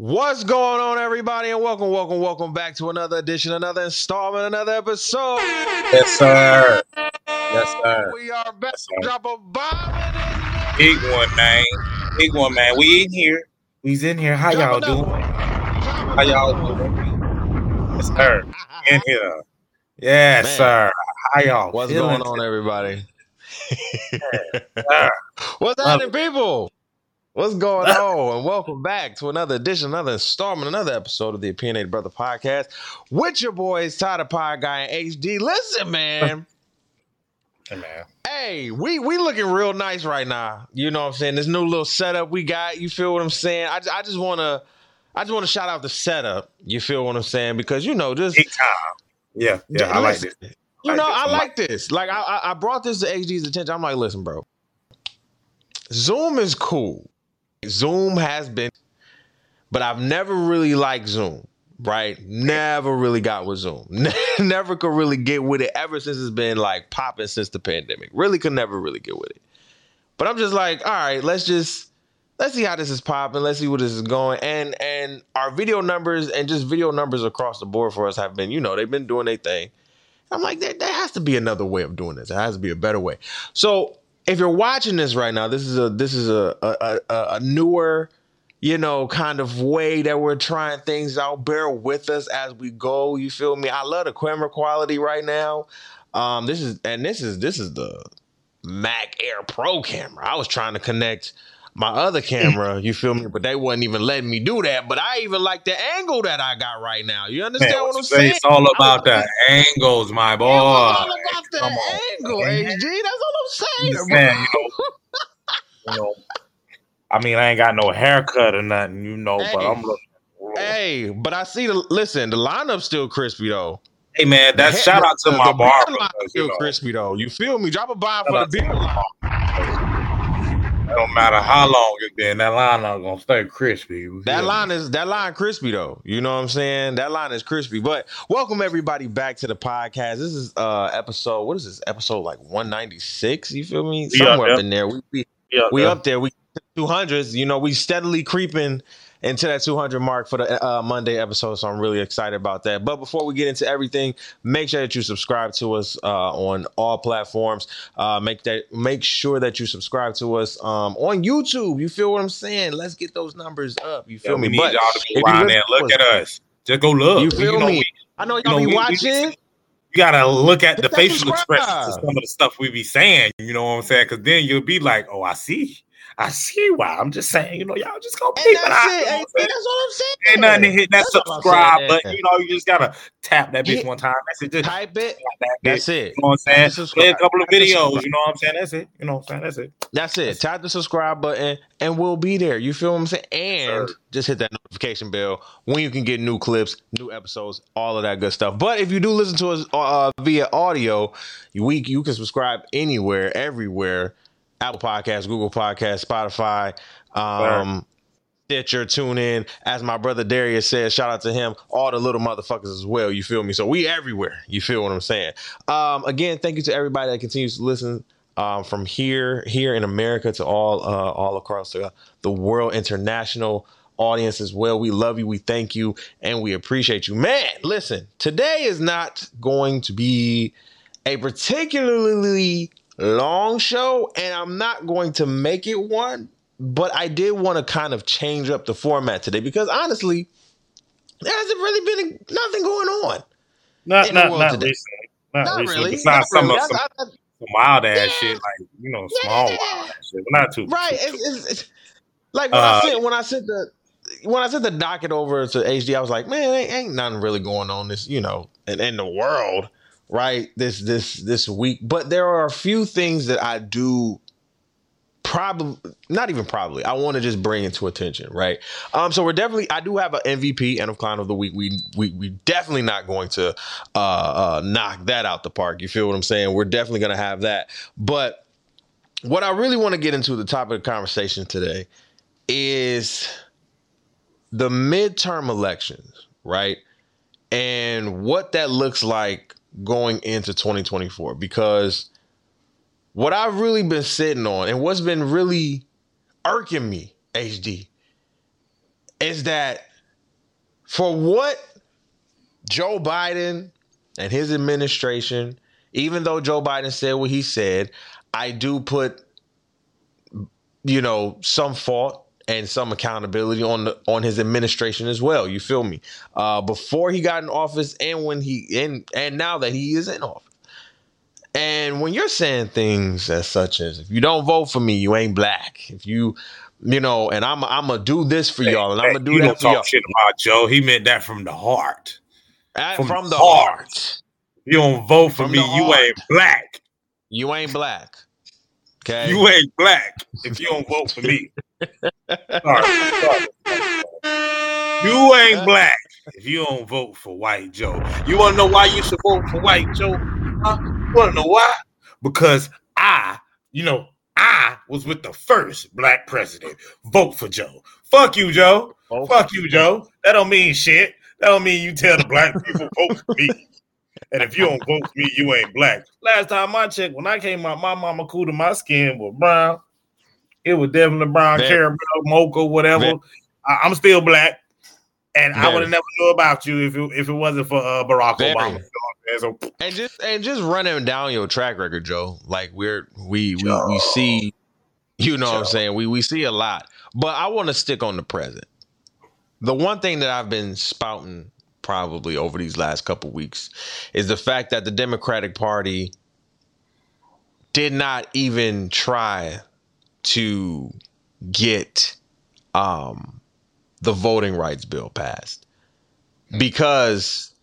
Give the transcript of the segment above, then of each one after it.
What's going on, everybody, and welcome, welcome, welcome back to another edition, another installment, another episode. Yes, sir. Yes, sir. We are back. Yes, sir. Drop a bomb in it. Big one, man. Big one, man. We in here. We's in here. How y'all doing? one. How y'all doing? Yes, sir. In here. Yes, Man. sir. How y'all What's going on, everybody? Sir? What's happening, people? What's going on? And welcome back to another edition, another installment, another episode of the Opinionated Bruh Podcast with your boys, Ty the Pod Guy and HD. Listen, man. Hey, man. Hey, we we looking real nice right now. You know what I'm saying? This new little setup we got. You feel what I'm saying? I, I just want to I just want to shout out the setup. You feel what I'm saying? Because you know, just Big time. Yeah, yeah. I like it. You know. I like this. Like I I brought this to HD's attention. I'm like, listen, bro. Zoom is cool. Zoom has been, but I've never really liked Zoom. Right? Never really got with Zoom. never could really get with it ever since it's been like popping since the pandemic. Really could never really get with it. But I'm just like, all right, let's just let's see how this is popping. Let's see where this is going. And and our video numbers and just video numbers across the board for us have been, you know, they've been doing their thing. I'm like, there, there has to be another way of doing this. There has to be a better way. So if you're watching this right now, this is a this is a a, a, a newer, you know, kind of way that we're trying things out. Bear with us as we go. You feel me? I love the camera quality right now. Um, this is and this is this is the Mac Air Pro camera. I was trying to connect my other camera, you feel me? But they wasn't even letting me do that. But I even like the angle that I got right now. You understand Man, what I'm saying? It's all about the angles, my boy. It was all about the Come angle, man. HD. That's all I'm saying, saying, you know, you know, I mean, I ain't got no haircut or nothing, you know, but I'm looking. Hey, but I see the listen. The lineup's still crispy though. Hey man, that's shout out to the- my the barber. still You know, crispy though. You feel me? Drop a bomb for the out to beard line. It don't matter how long it's been, that line not gonna stay crispy. That feel line is that line crispy though. You know what I'm saying? That line is crispy. But welcome everybody back to the podcast. This is uh episode. What is this? Episode like 196. You feel me? We up Somewhere up there. in there. We we, yeah, we yeah. up there. We 200s. You know, we steadily creeping into that 200 mark for the uh, Monday episode. So I'm really excited about that. But before we get into everything, make sure that you subscribe to us uh, on all platforms. Uh, make that make sure that you subscribe to us um, on YouTube. You feel what I'm saying? Let's get those numbers up. You Yeah, feel we me? need But y'all to go around there look at us. Just go look. You We- feel know, me? we- I know you y'all know, be we- we- watching. you gotta look at the Hit that facial subscribe. expressions of some of the stuff we be saying. You know what I'm saying? Because then you'll be like, "Oh, I see, I see why." I'm just saying, you know, y'all just go And peep it that's it. Hey, what I'm saying? that's what I'm saying. Ain't nothing to hit that That's subscribe saying. button. You know, you just gotta tap that bitch Hit- one time. That's it. Just Type it. tap that. That's it. You know what I'm saying? Tap Play a couple of videos. You know what I'm saying? That's it. You know what I'm saying? That's it. That's it. Tap the subscribe button and we'll be there. You feel what I'm saying? And Sure. just hit that notification bell when you can get new clips, new episodes, all of that good stuff. But if you do listen to us uh, via audio, you, we, you can subscribe anywhere, everywhere. Apple Podcasts, Google Podcasts, Spotify, um, Stitcher, TuneIn. As my brother Darius said, shout out to him, all the little motherfuckers as well. You feel me? So we everywhere. You feel what I'm saying? Um, again, thank you to everybody that continues to listen um, from here, here in America to all, uh, all across the, the world, international audience as well. We love you, we thank you, and we appreciate you. Man, listen, today is not going to be a particularly long show, and I'm not going to make it one, but I did want to kind of change up the format today because honestly, there hasn't really been nothing going on. Not In the not world not today. recently. Not, Not recently. really. Besides Not some really. of some, That's- I- some wild ass Yeah. shit, like you know, Yeah. small wild ass shit. But not too right. too- It's, it's, it's, like when I uh, said when I said the when I sent the docket over to HD, I was like, man, ain't, ain't nothing really going on this, you know, in, in the world, right? This this this week. But there are a few things that I do probably not even probably i want to just bring into attention right um so we're definitely i do have an mvp and of clown of the week we we we definitely not going to uh uh knock that out the park you feel what i'm saying we're definitely gonna have that but what i really want to get into the topic of conversation today is the midterm elections right and what that looks like going into 2024 because what I've really been sitting on and what's been really irking me, HD, is that for what Joe Biden and his administration, even though Joe Biden said what he said, I do put, you know, some fault and some accountability on the on his administration as well. You feel me? Uh, before he got in office and when he and and now that he is in office. And when you're saying things as such as if you don't vote for me, you ain't black. If you you know, and I'm I'm gonna do this for y'all, and I'm gonna do you that for talk y'all shit about Joe. He meant that from the heart. Uh, from from, the the heart. heart. You don't vote for From me. You heart. ain't black. You ain't black. Okay. You ain't black if you don't vote for me. Sorry, sorry. You ain't black if you don't vote for White Joe. You want to know why you should vote for White Joe? Huh? You want to know why? Because I, you know, I was with the first black president. Vote for Joe. Fuck you, Joe. Fuck you, Joe. That don't mean shit. That don't mean you tell the black people vote for me. And if you don't vote for me, you ain't black. Last time I checked, when I came out, my mama cool to my skin was brown. It was definitely brown, Very- caramel, mocha, whatever. Very- I, I'm still black, and I would have never knew about you if it, if it wasn't for uh, Barack Very. Obama. You know what I'm saying? So and just and just running down your track record, Joe. Like we're we we, Joe. we see, you know what I'm saying. We we see a lot, but I want to stick on the present. The one thing that I've been spouting probably over these last couple weeks is the fact that the Democratic Party did not even try to get um, the voting rights bill passed. Because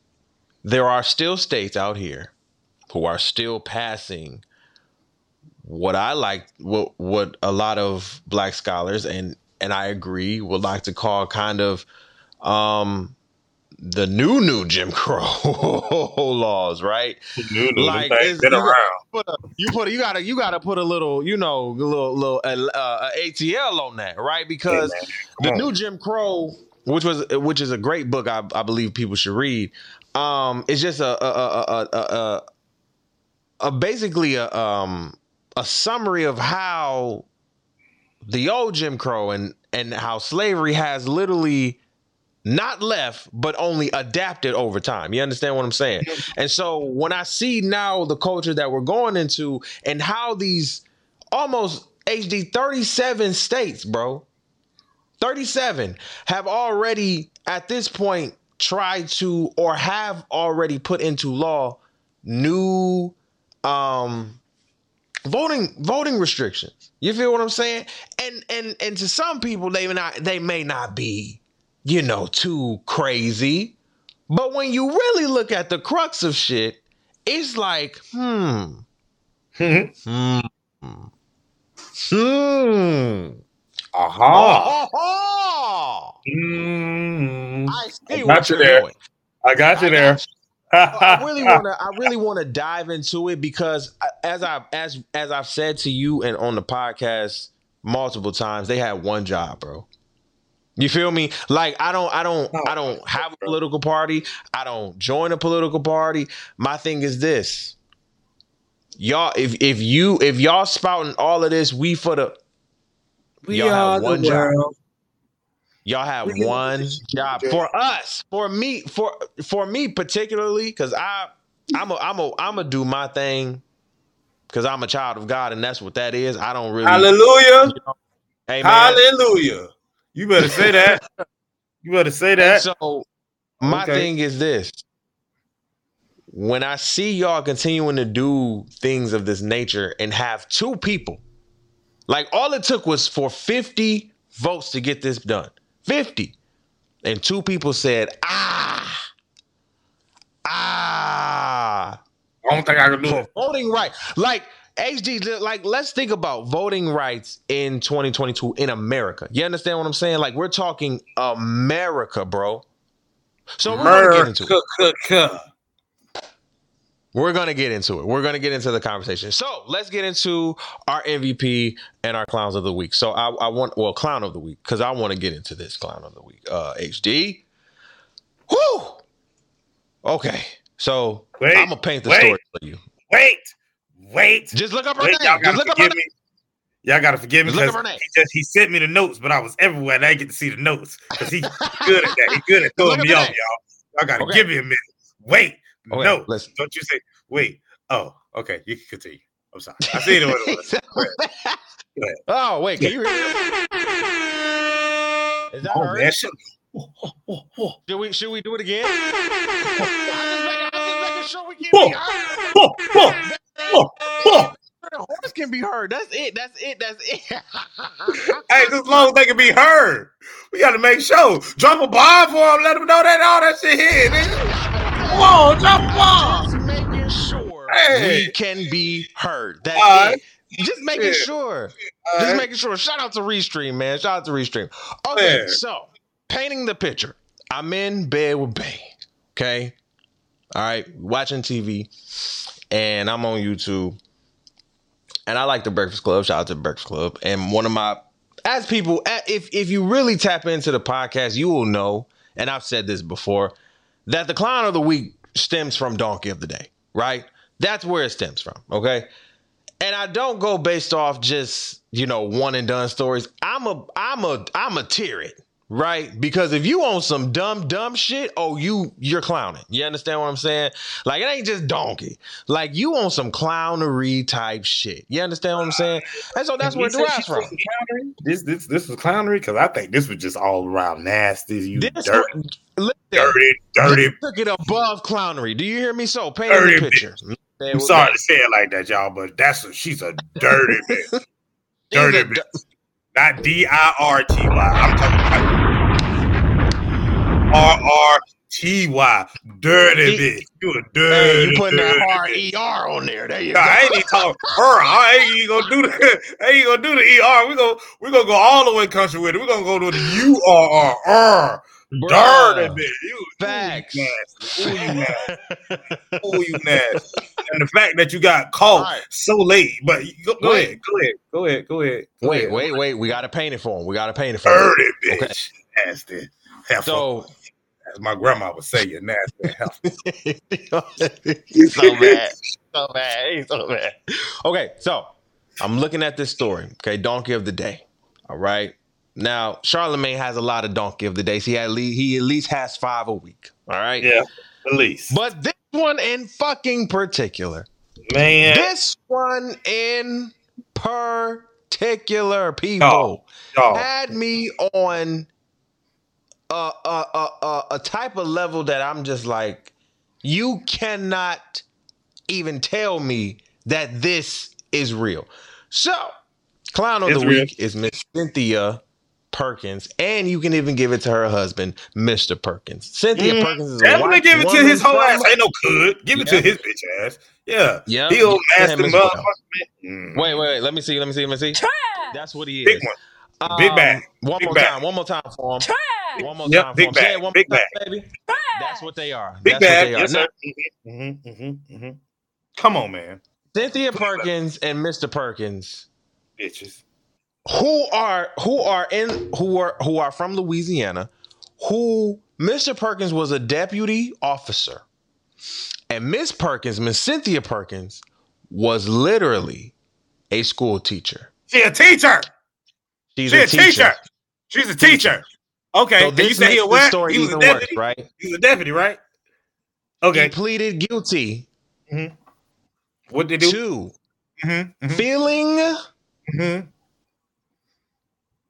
there are still states out here who are still passing what I like what what a lot of black scholars and and I agree would like to call kind of um the new new Jim Crow laws, right? you know, Like, it's- been you- around. Put a, you put a, you gotta you gotta put a little you know a little little uh, uh, ATL on that, right? Because the on. new Jim Crow, which was which is a great book, I, I believe people should read. Um, it's just a a a a, a, a, a basically a um a summary of how the old Jim Crow and and how slavery has literally not left but only adapted over time. You understand what I'm saying? And so when I see now the culture that we're going into and how these almost HD 37 states, bro, 37 have already at this point tried to or have already put into law new um voting voting restrictions. You feel what I'm saying? And and and to some people they may not they may not be, you know, too crazy. But when you really look at the crux of shit, it's like, hmm, hmm, hmm. Aha. Oh, Mm. I see I got you there. doing. I got you I there. got I really want to. I really want to dive into it because, as I as as I've said to you and on the podcast multiple times, they had one job, bro. You feel me? Like I don't, I don't, I don't have a political party. I don't join a political party. My thing is this, y'all. If if you if y'all spouting all of this, we for the We Y'all have are the one job. world. Y'all have We- one job for us, for me, for for me particularly, because I I'm a I'm a I'm a do my thing because I'm a child of God, and that's what that is. I don't really. Hallelujah. Amen. Hallelujah. You better say that. You better say that. So my Okay. thing is this: when I see y'all continuing to do things of this nature and have two people, like all it took was for 50 votes to get this done. 50. And two people said, ah, ah, I don't think I can do it. voting right. Like HD, like let's think about voting rights in 2022 in America. You understand what I'm saying? Like we're talking America, bro. So we're gonna get into it. We're gonna get into it. We're gonna get into the conversation. So let's get into our MVP and our clowns of the week. So I, I want well clown of the week because I want to get into this clown of the week. Uh HD. Whoo. Okay. So Wait, I'm gonna paint the wait. story for you. Wait, wait, Just look up her wait. name. Y'all Just gotta look up her forgive name. me. Y'all gotta forgive me Look because Renee. he just he sent me the notes, but I was everywhere and I didn't get to see the notes because he good at that. He good at throwing me off, y'all. Y'all gotta Okay. give me a minute. Wait, Okay, no, listen. don't you say wait. Oh, okay, you can continue. I'm sorry. I see what it was. ahead. oh wait, can you hear? Is that Oh her? man, oh, oh, oh, Should we should we do it again? Sure we can Whoa. be heard. oh, oh, oh, oh. The horse can be heard. That's it. That's it. That's it. Hey, just as long as they can be heard, we got to make sure. Drop a bomb for them. Let them know that all that shit here. Nigga. Come on, drop a bomb. Just making sure Hey. we can be heard. That's All right. it. Just making Yeah. sure. All Just making sure. Shout out to Restream, man. Shout out to Restream. Okay, Yeah. so painting the picture. I'm in bed with Bay. Okay. All right. Watching TV. And I'm on YouTube. And I like the Breakfast Club. Shout out to Breakfast Club. And one of my as people, if if you really tap into the podcast, you will know, and I've said this before, that the clown of the week stems from Donkey of the Day, right? That's where it stems from. Okay. And I don't go based off just, you know, one and done stories. I'm a I'm a I'm a tier it, right? Because if you on some dumb, dumb shit, oh, you you're clowning. You understand what I'm saying? Like it ain't just donkey. Like you on some clownery type shit. You understand what I'm saying? And so that's where it derives from. clownery? This this this was clownery because I think this was just all around nasty. You This dirty, listen, dirty, dirty. Took it above clownery. Do you hear me? So painting Dirty the picture. I'm sorry to say it like that, y'all, but that's a, she's a dirty bitch. Dirty bitch. Not D I R T Y. I'm talking about R R T Y. Dirty bitch. You a Hey, dirty. you putting that dirty hard bitch. ER on there. There you Nah, go. I ain't even talking her. I ain't even gonna do the. I ain't gonna do the ER. We go. We gonna go all the way country with it. We gonna go to the U R R R. Dirty bitch. You, Facts. You nasty. Ooh, you nasty. Ooh, you nasty. And the fact that you got caught Alright. so late, but go, go ahead, go ahead, go ahead, go ahead. go Wait, ahead. wait, wait. We got to paint it for him. We got to paint it for him. Dirty Okay. bitch. Nasty. Heifer. So as my grandma would say, you nasty he's so bad. So bad. He's so bad. Okay, so I'm looking at this story. Okay, donkey of the day. All right. Now Charlemagne has a lot of donkey of the days. He at least he at least has five a week. All right. Yeah, at least. But this one in fucking particular. Man, This one in particular, people, y'all. had me on a, a, a, a, a type of level that I'm just like, you cannot even tell me that this is real. So, clown of It's the real. week is Miss Cynthia Perkins, and you can even give it to her husband, Mr. Perkins. Cynthia Mm, Perkins is a Definitely white give it to his whole ass. Ain't no could. Give it Yeah. to his bitch ass. Yeah. Yeah, He old give it to him as well. motherfucker. Mm. Wait, wait, wait. Let me see. Let me see. Let me see. That's what he is. Big one. Big bag. One Big more bag. time. One more time for him. One more Yep, time. big for him. Say bag, it one big more time, baby. That's what they are. Big That's what bag. they are. Yes, Now, sir. Mm-hmm, mm-hmm, mm-hmm. Come on, man. Cynthia Perkins and Mr. Perkins, Bitches. Who are who are in who are who are from Louisiana, who Mr. Perkins was a deputy officer, and Miss Perkins, Miss Cynthia Perkins, was literally a school teacher. She a teacher. She's She a teacher. She's a teacher. Okay. So this say he makes the story He was a even worse, deputy. right? He's a deputy, right? Okay. He pleaded guilty mm-hmm. What they do? to Mm-hmm. mm-hmm. feeling mm-hmm.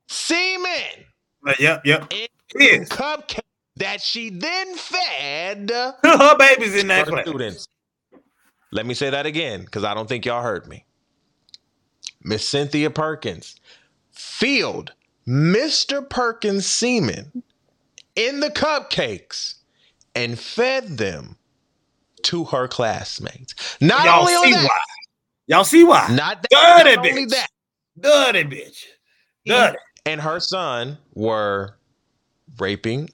Semen uh, Yep. Yep. in Yes. cupcake that she then fed Her babies in that class. students. Let me say that again because I don't think y'all heard me. Miss Cynthia Perkins filled Mr. Perkins semen in the cupcakes and fed them to her classmates. Not Y'all only see on that, why? Y'all see why? not that, Dirty not only bitch. that, Dirty bitch. Dirty. And her son were raping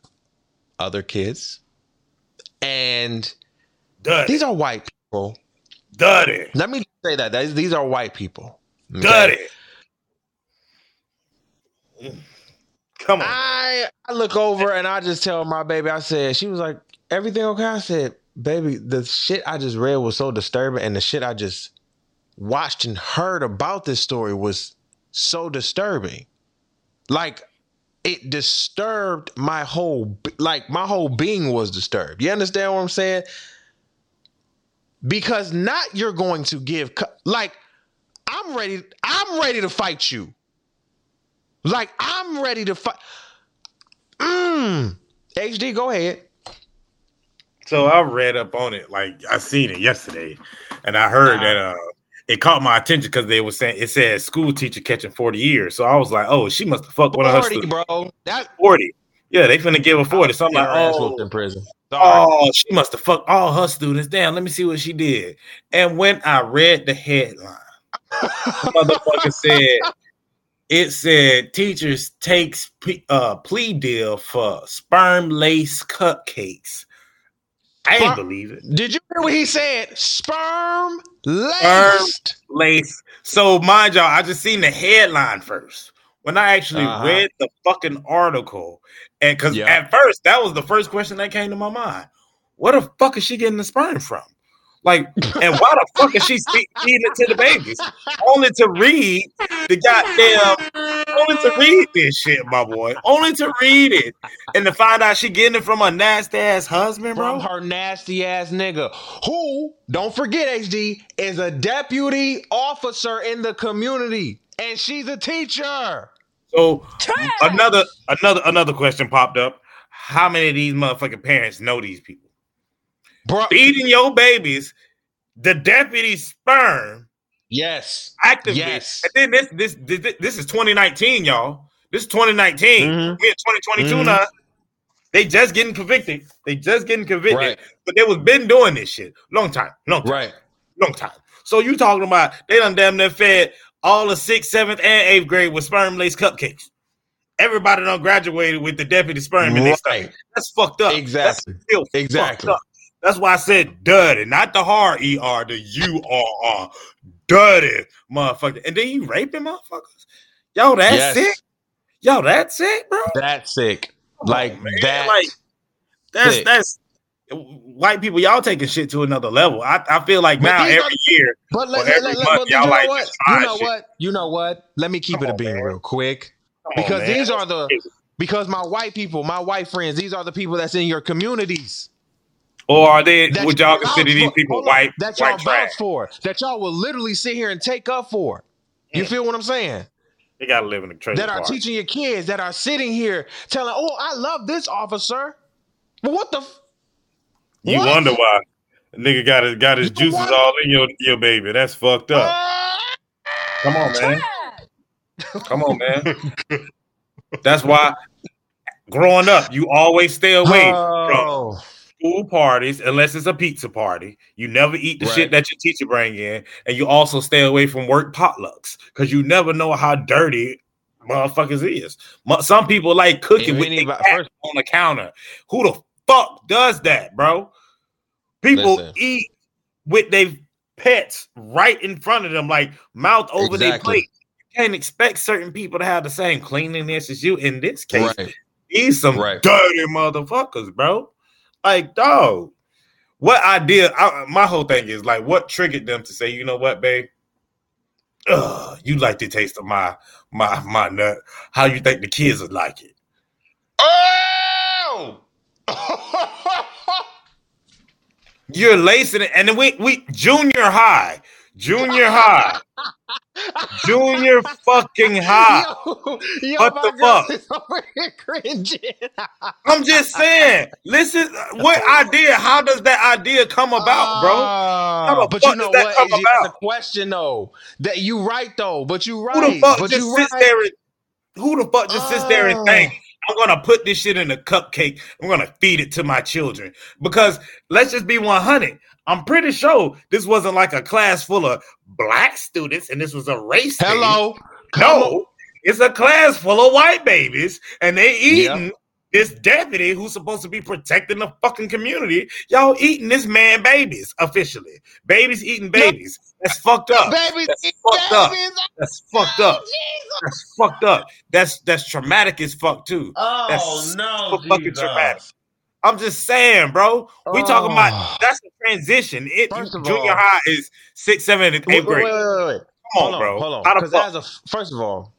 other kids. And these are white people. Dirty. Let me say that. These- are white people. okay? Come on. I I look over and I just tell my baby, I said, she was like, everything okay? I said, baby, the shit I just read was so disturbing, and the shit I just watched and heard about this story was so disturbing. Like it disturbed my whole like my whole being was disturbed. You understand what I'm saying? Because not you're going to give like I'm ready I'm ready to fight you. Like I'm ready to fight. Mm. HD, go ahead. So I read up on it, like I seen it yesterday, and I heard uh-huh. that uh it caught my attention because they were saying it said school teacher catching 40 years. So I was like, oh, she must have fucked one of her students. bro. That 40. Yeah, they finna give her 40. So I'm like, oh, in prison. Oh, she must have fucked all her students. Damn, let me see what she did. And when I read the headline, motherfucker said it said teachers takes uh, plea deal for sperm lace cupcakes. I ain't believe it. Did you hear what he said? Sperm laced. Sperm lace. So mind y'all, I just seen the headline first. When I actually uh-huh. read the fucking article, and because yep. at first that was the first question that came to my mind. Where the fuck is she getting the sperm from? Like, and why the fuck is she feeding it to the babies? Only to read the goddamn, only to read this shit, my boy. Only to read it and to find out she getting it from a nasty ass husband, bro. From her nasty ass nigga, who don't forget, HD is a deputy officer in the community, and she's a teacher. So Trash. another, another, another question popped up. How many of these motherfucking parents know these people? Bro, feeding your babies the deputy sperm. Yes. Actively. Yes. And then this, this this this is 2019, y'all. This is 2019. Mm-hmm. We're in 2022 mm-hmm. now. They just getting convicted. They just getting convicted. Right. But they was been doing this shit long time. Long time. Right. Long time. So you talking about they done damn near fed all the sixth, seventh, and eighth grade with sperm lace cupcakes. Everybody done graduated with the deputy sperm in right. That's fucked up. Exactly. exactly. That's why I said dirty, not the hard ER, the U R R. Dirty motherfucker. And then you raping motherfuckers. Yo, that's yes. sick. Yo, that's sick, bro. That's sick. Like that. Like that's sick. that's white people, y'all taking shit to another level. I, I feel like but now every year, but let, every let, let, month, y'all you like what? You know shit. what? You know what? Let me keep Come it a bean real quick. Come because on, these are the because my white people, my white friends, these are the people that's in your communities. Or are they? That would y'all consider these people white? That y'all white vouch for. That y'all will literally sit here and take up for. You mm. feel what I'm saying? They gotta live in a trailer. That are teaching your kids. That are sitting here telling, "Oh, I love this officer." But what the? F- you what? wonder why a nigga got his got his you juices wonder? all in your your baby. That's fucked up. Uh, Come on, man. Come on, man. That's why growing up, you always stay away oh. from school parties unless it's a pizza party. You never eat the right. shit that your teacher bring in, and you also stay away from work potlucks because you never know how dirty motherfuckers is. Some people like cooking with the first on the counter. Who the fuck does that, bro? People Listen. eat with their pets right in front of them, like mouth over exactly. their plate. You can't expect certain people to have the same cleanliness as you. In this case, right. these some right. dirty motherfuckers, bro. Like, dog, what idea? I, my whole thing is like, what triggered them to say, you know what, babe? Ugh, you like the taste of my my my nut. How you think the kids would like it? Oh, you're lacing it, and then we we junior high, junior high. Junior fucking high. Yo, yo, what the fuck? cringing I'm just saying. Listen, what idea? How does that idea come about, bro? Uh, but you know what? Come it's a question though. That you right though, but you right. Who the fuck but just sits right. there and who the fuck just uh, sits there and ah. think I'm gonna put this shit in a cupcake. I'm gonna feed it to my children because let's just be 100. I'm pretty sure this wasn't like a class full of black students and this was a race. Hello. No, it's a class full of white babies and they eating yep. this deputy who's supposed to be protecting the fucking community. Y'all eating this man babies officially. Babies eating babies. That's fucked up. Babies that's fucked babies. up. That's fucked up. Oh, that's fucked up. That's that's traumatic as fuck too. Oh that's no, fucking traumatic. I'm just saying, bro. We oh. talking about oh. that's a transition. It junior all, high is six, seven, and eight grade. Wait, wait, wait, Come on, bro. Hold on. How the Because fuck? as a first of all,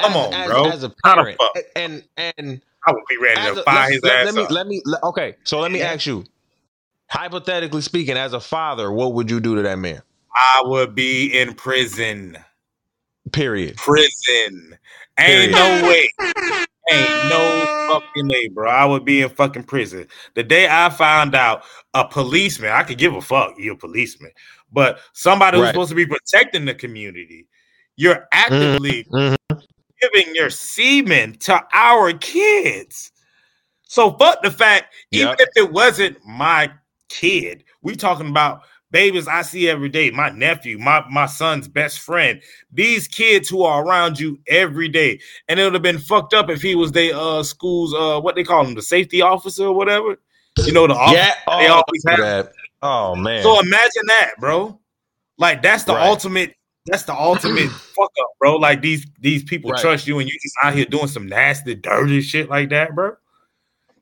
Come as, on, as, bro. as a parent, and and I would be ready to a, fire his let, ass let me up. let me let- okay. So let me ask you, hypothetically speaking, as a father, what would you do to that man? I would be in prison. Period. Prison. Period. Ain't no way. Ain't no fucking way, bro. I would be in fucking prison. The day I found out a policeman, I could give a fuck, you're a policeman, but somebody who's supposed to be protecting the community, you're actively mhm. giving your semen to our kids. So fuck the fact, even if it wasn't my kid, we talking about babies I see every day, my nephew, my, my son's best friend, these kids who are around you every day. And it would have been fucked up if he was the uh school's uh what they call him, the safety officer or whatever. You know, the officer Yeah. they Oh, always have. that. Oh man. So imagine that, bro. Like that's the Right. ultimate. That's the ultimate fuck up, bro. Like these these people Right. trust you, and you just out here doing some nasty, dirty shit like that, bro.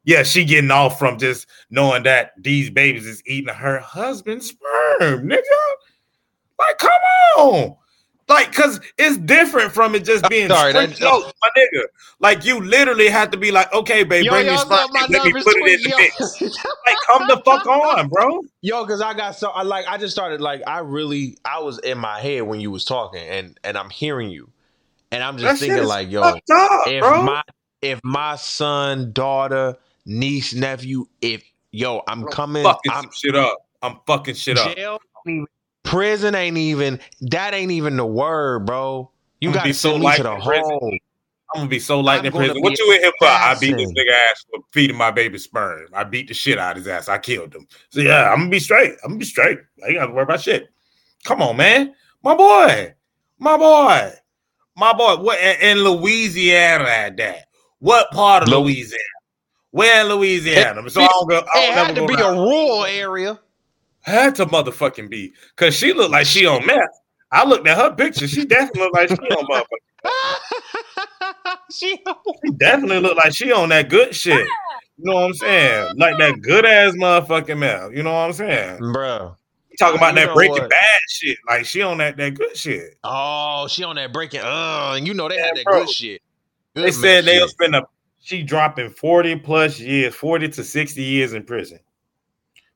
Yeah, she getting off from just knowing that these babies is eating her husband's sperm, nigga. Like, come on. Like, cause it's different from it just being sorry, straight that- no, my nigga. Like, you literally have to be like, okay, babe, Yo, bring yo, me sperm. and Let me nervous put it in the twitch, mix. Like, come the fuck on, bro. Yo, because I got so I like I just started like I really I was in my head when you was talking and and I'm hearing you, and I'm just That thinking like, yo, up, if bro. my if my son, daughter, niece, nephew, if yo, I'm I'm coming, fucking I'm some shit up. I'm fucking shit up. jail, prison ain't even that ain't even the word, bro. You I'm gonna got be to so send me light to the in prison. hole. I'm gonna be so light I'm in prison. What you in here for? I beat this nigga ass for feeding my baby sperm. I beat the shit out of his ass. I killed him. So yeah, I'm gonna be straight. I'm gonna be straight. I ain't gotta worry about shit. Come on, man. My boy. My boy. My boy. What in in Louisiana at that? What part of Lou- Louisiana? Where in Louisiana? So I don't go. I It don't had never to go be a rural area. Had to motherfucking be. Cause she looked like she on meth. I looked at her picture. She definitely looked like she on motherfucking she, She definitely looked like she on that good shit. You know what I'm saying? Like that good ass motherfucking mouth. You know what I'm saying? bro. You talking about You that Breaking what? Bad shit. Like she on that that good shit. Oh, she on that breaking. Uh, and you know they Yeah, had that bro. good shit. They said they'll shit. spend a she dropping 40 plus years, 40 to 60 years in prison.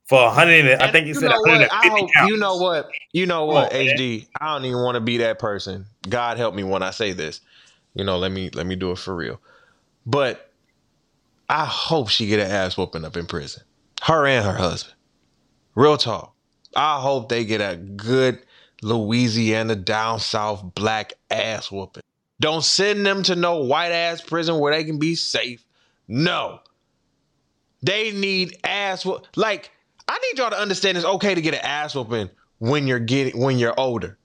For a hundred, and- I think you said know 150 I hope you know what. You know what, on, man. HD. I don't even want to be that person. God help me when I say this. You know, let me let me do it for real. But I hope she get an ass whooping up in prison. Her and her husband. Real talk. I hope they get a good Louisiana down south black ass whooping. Don't send them to no white ass prison where they can be safe. No. They need ass. Like, I need y'all to understand it's okay to get an ass whooping when you're getting when you're older.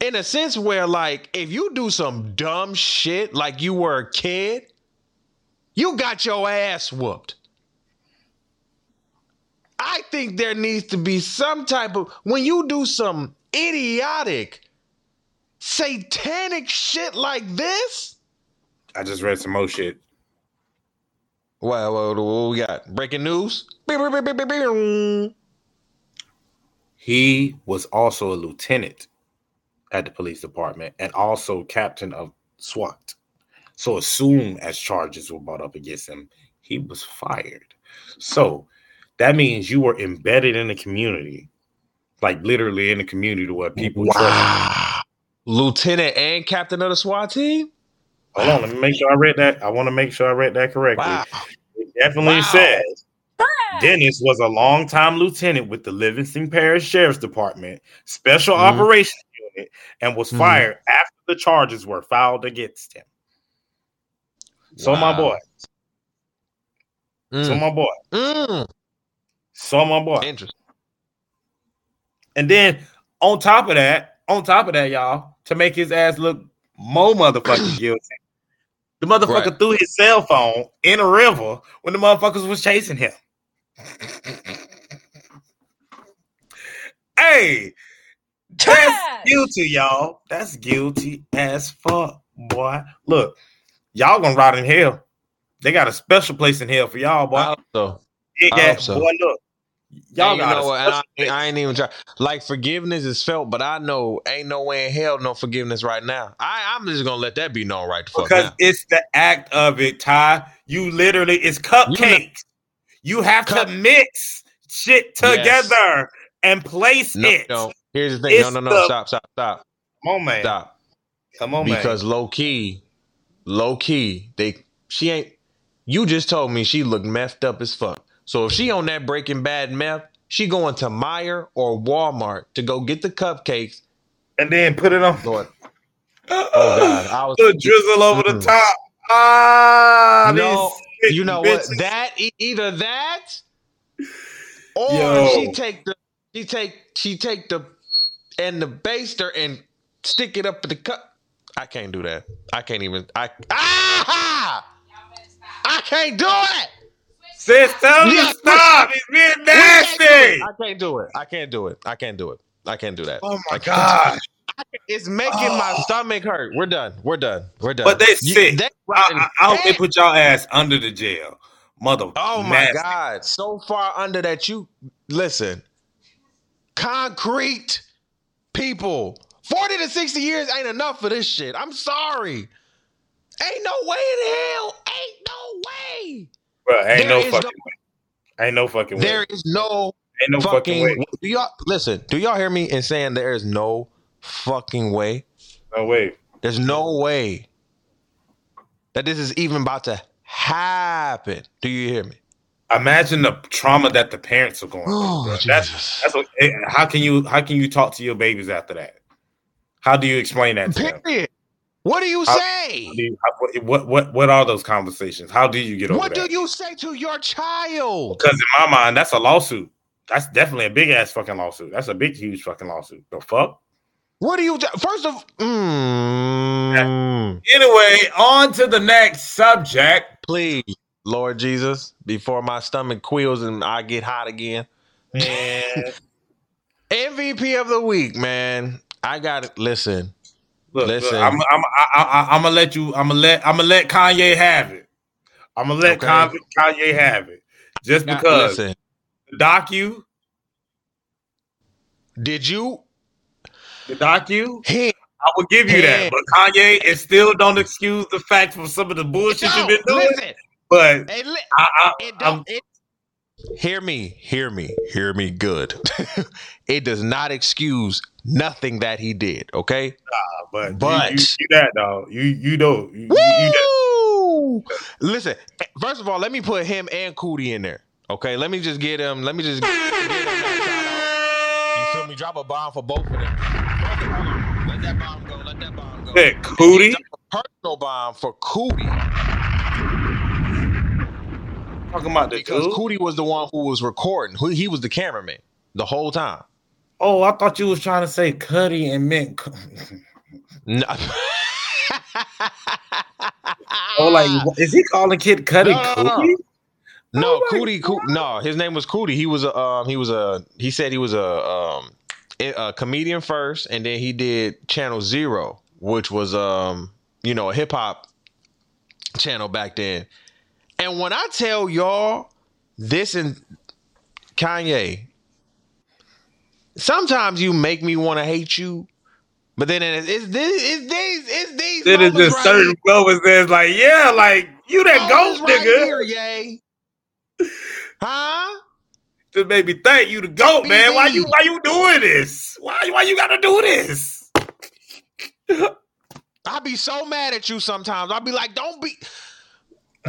In a sense where, like, if you do some dumb shit like you were a kid, you got your ass whooped. I think there needs to be some type of when you do some idiotic, satanic shit like this. I just read some more shit. Well, what, what we got? Breaking news. He was also a lieutenant at the police department and also captain of SWAT. So as soon as charges were brought up against him, he was fired. So that means you were embedded in the community, like literally in the community where people trust. Wow. Lieutenant and captain of the SWAT team? Hold on, let me make sure I read that. I want to make sure I read that correctly. Wow. It definitely Wow. says Dennis was a longtime lieutenant with the Livingston Parish Sheriff's Department Special Mhm. Operations Unit and was Mhm. fired after the charges were filed against him. So my Wow. boy, so Mm. my boy, Mm. so my boy. Interesting. And then on top of that, on top of that, y'all, to make his ass look more motherfucking guilty, the motherfucker Right. threw his cell phone in a river when the motherfuckers was chasing him. hey, that's Trash. guilty, y'all. That's guilty as fuck, boy. Look, y'all gonna rot in hell. They got a special place in hell for y'all, boy. I hope so. You I got, hope so. boy, look, Y'all And you got know what? I, ain't- I ain't even try. Like forgiveness is felt, but I know ain't no way in hell no forgiveness right now. I I'm just gonna let that be known right the fuck because now. it's the act of it, Ty. You literally it's cupcakes. You have Cup- to mix shit Yes. together and place No, it. no. Here's the thing. It's no, no, no. the- Stop, stop, stop, Come on, man. stop. Come on, man. because low key, low key, they she ain't. You just told me she looked messed up as fuck. So if she on that Breaking Bad meth, she going to Meijer or Walmart to go get the cupcakes. and then put it on. Lord, oh God, I was the drizzle over the Mm. top. Ah, No, you know bitches. what? That either that or Yo. she take the she take she take the and the baster and stick it up in the cup. I can't do that. I can't even. I ah! I can't do it. Sis, tell Yeah. to stop. He's being nasty. I can't do it. I can't do it. I can't do it. I can't do that. Oh my god. It's making my Oh. stomach hurt. We're done. We're done. We're done. But they You- sick. they I, I, I hope they put y'all ass under the jail, mother. Oh my nasty. God. So far under that you listen. Concrete people. 40 to 60 years ain't enough for this shit. I'm sorry. Ain't no way in hell. Ain't no way. Bro, ain't no fucking way. Ain't no fucking way. There is no ain't no fucking, fucking way. do y'all listen, do y'all hear me in saying there is no fucking way? No way. There's no way that this is even about to happen. Do you hear me? Imagine the trauma that the parents are going through. Oh, bro. That's that's what, eh, how can you how can you talk to your babies after that? How do you explain that to them? Period. What do you How- say? How do you- how- what what what are those conversations? How do you get over What that? do you say to your child? Because in my mind, that's a lawsuit. That's definitely a big ass fucking lawsuit. That's a big, huge fucking lawsuit. The fuck? What do you first of mm, Anyway, on to the next subject. please, Lord Jesus, before my stomach quills and I get hot again. Man, MVP of the week, man. I got it. Listen, look, Listen. look, I'm, I'm, I, I, I'm gonna let you. I'm gonna let. I'm gonna let Kanye have it. I'm gonna let Okay. Kanye have it, just now, because listen. docu, Did you the docu. hear? I will give you that, but Kanye, it still don't excuse the fact for some of the bullshit you've been doing. listen. But li- I, I, it don't. It, hear me. Hear me. Hear me. Good. it does not excuse nothing that he did. Okay. Nah, but, But- you, you, you that dog. You you know you, you, you that. Woo! Listen, first of all, let me put him and Coodie in there. Okay, let me just get him. Let me just get him. You feel me? Drop a bomb for both of them. Let that bomb go. Let that bomb go. That Coodie. A personal bomb for Coodie Talking about the because dude. Coodie was the one who was recording. Who he was the cameraman the whole time. Oh, I thought you was trying to say Cudi and Mint. No. Oh, like is he calling Kid Cudi No, no, no. Coodie? No, Oh Coodie, Coo- no, his name was Coodie. He was a, um, he was a, he said he was a, um, a comedian first, and then he did Channel Zero, which was, um, you know, a hip hop channel back then. And when I tell y'all this and Kanye, sometimes you make me want to hate you, but then it's, it's this, it's these, it's these. Then it's just right certain moments that's like, yeah, like you that goat right nigga. here, yay. Huh? Just made me think you the goat, man. Why you why you doing this? Why why you gotta do this? I be so mad at you sometimes. I'll be like, don't be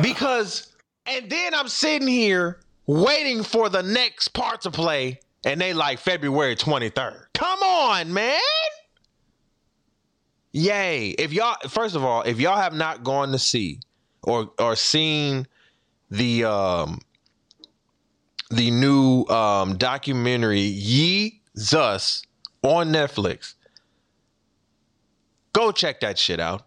because and then I'm sitting here waiting for the next part to play, and they like February 23rd. Come on, man. Yay. If y'all first of all, if y'all have not gone to see or or seen the um the new um documentary Ye Zus on Netflix, go check that shit out.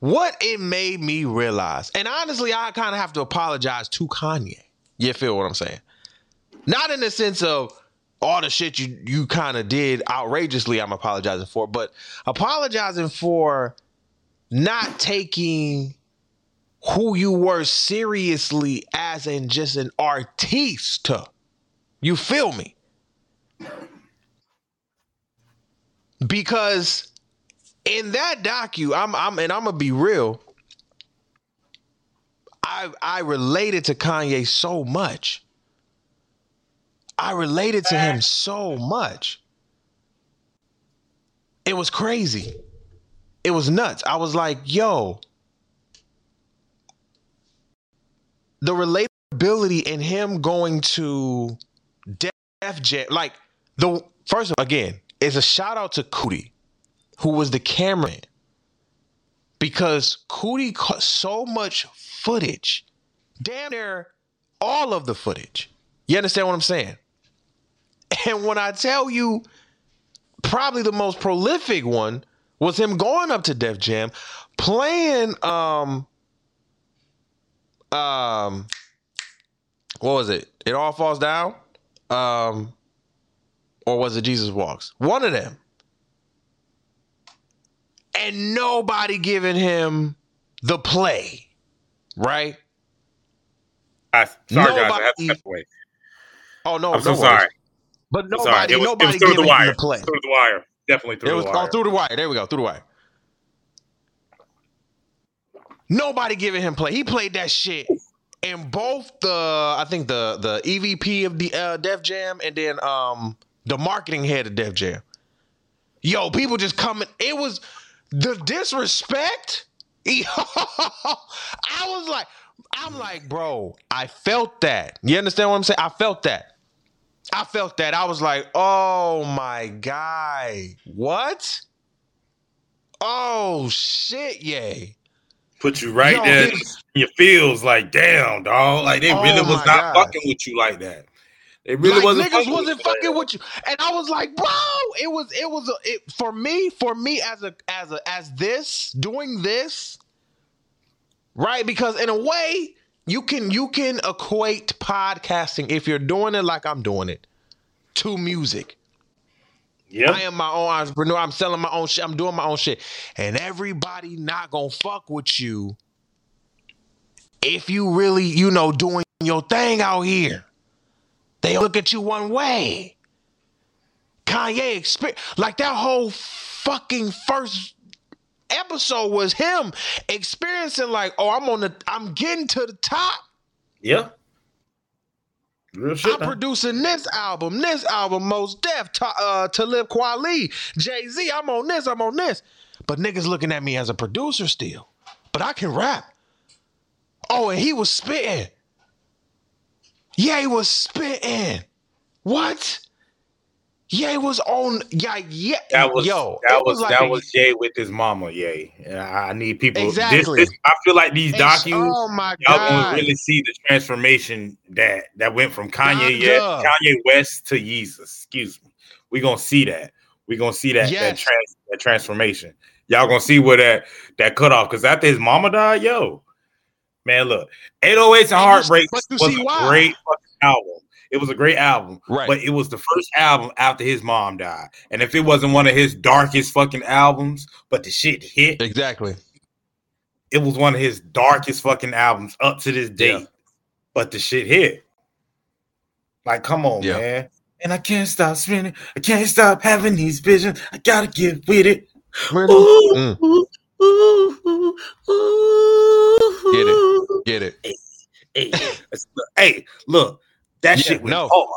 What it made me realize, and honestly, I kind of have to apologize to Kanye. You feel what I'm saying? Not in the sense of all the shit you you kind of did outrageously. I'm apologizing for, but apologizing for not taking who you were seriously as in just an artiste. You feel me? Because in that docu, I'm I'm and I'm gonna be real. I I related to Kanye so much. I related to him so much. It was crazy. It was nuts. I was like, yo, the relatability in him going to Def Jam, like the first again, is a shout out to Coodie, who was the cameraman. Because Coodie caught so much footage, damn near all of the footage. You understand what I'm saying? And when I tell you, probably the most prolific one was him going up to Def Jam, playing um um what was it? It all falls down? Um or was it Jesus Walks? One of them. And nobody giving him the play, right? I, sorry, guys, I have to Nobody- away. Oh no, I'm so worries. sorry. But nobody, sorry. It was, it nobody was through giving the him wire. the play. Through the wire. Definitely through It was the wire. oh, through the wire. There we go, through the wire. Nobody giving him play. He played that shit in both the I think the the EVP of the uh, Def Jam and then um the marketing head of Def Jam. Yo, people just coming. It was the disrespect. Yo, I was like, I'm like, bro, I felt that. You understand what I'm saying? I felt that. I felt that. I was like, oh my guy, what? Oh shit, yay. Put you right Yo, there in your feels like, damn, dog. Like they Oh really was not God. fucking with you like that. They really like wasn't niggas fucking wasn't with you like fucking with you, and I was like, bro, it was it was a, it for me for me as a as a as this doing this, right? Because in a way, you can you can equate podcasting if you're doing it like I'm doing it to music. Yeah. I am my own entrepreneur. I'm selling my own shit. I'm doing my own shit. And everybody not gonna fuck with you if you really, you know, doing your thing out here. They look at you one way. Kanye experience like that whole fucking first episode was him experiencing like, oh, I'm on the I'm getting to the top. Yeah. I'm producing this album, this album, Mos Def, Ta- uh, Talib Kweli, Jay Z. I'm on this, I'm on this. But niggas looking at me as a producer still. But I can rap. Oh, and he was spitting. He was spitting. What? He was on. Yeah, yeah. That was yo. that was, like that a- was Jay with his mama. Yay! I need people. Exactly. this- I feel like these documents, Oh my y'all god. gonna really see the transformation that that went from Kanye, yeah, Kanye West to Yeezus. Excuse me. We gonna see that. We gonna see that that, trans, that transformation. Y'all gonna see where that that cut off because after his mama died, yo, man, look, 808s and And you- Heartbreaks but you was a why. great fucking album. It was a great album, Right. but it was the first album after his mom died. And if it wasn't one of his darkest fucking albums, but the shit hit, exactly. it was one of his darkest fucking albums up to this date. Yeah. But the shit hit. Like, come on, Yeah. man. And I can't stop spinning. I can't stop having these visions. I gotta get with it. Ooh, Mm. ooh, ooh, ooh, ooh. Get it. Get it. Hey, hey, look, that Yeah, shit was no. hard.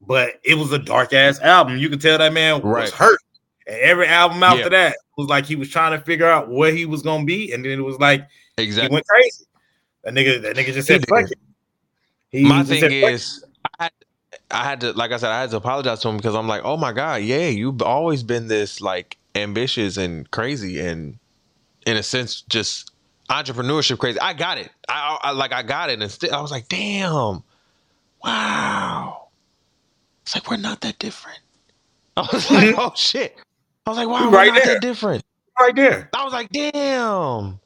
But it was a dark ass album. You could tell that man Right. was hurt. And every album after Yeah. that was like he was trying to figure out where he was gonna be, and then it was like he Exactly. went crazy. That nigga, that nigga just said, "Fuck it." He my thing said, is I had, I had to like I said I had to apologize to him because I'm like oh my god yeah you've always been this like ambitious and crazy and in a sense just entrepreneurship crazy I got it I, I like I got it and still I was like damn wow it's like we're not that different I was like oh shit I was like wow You we're not there. that different right there. I was like, damn.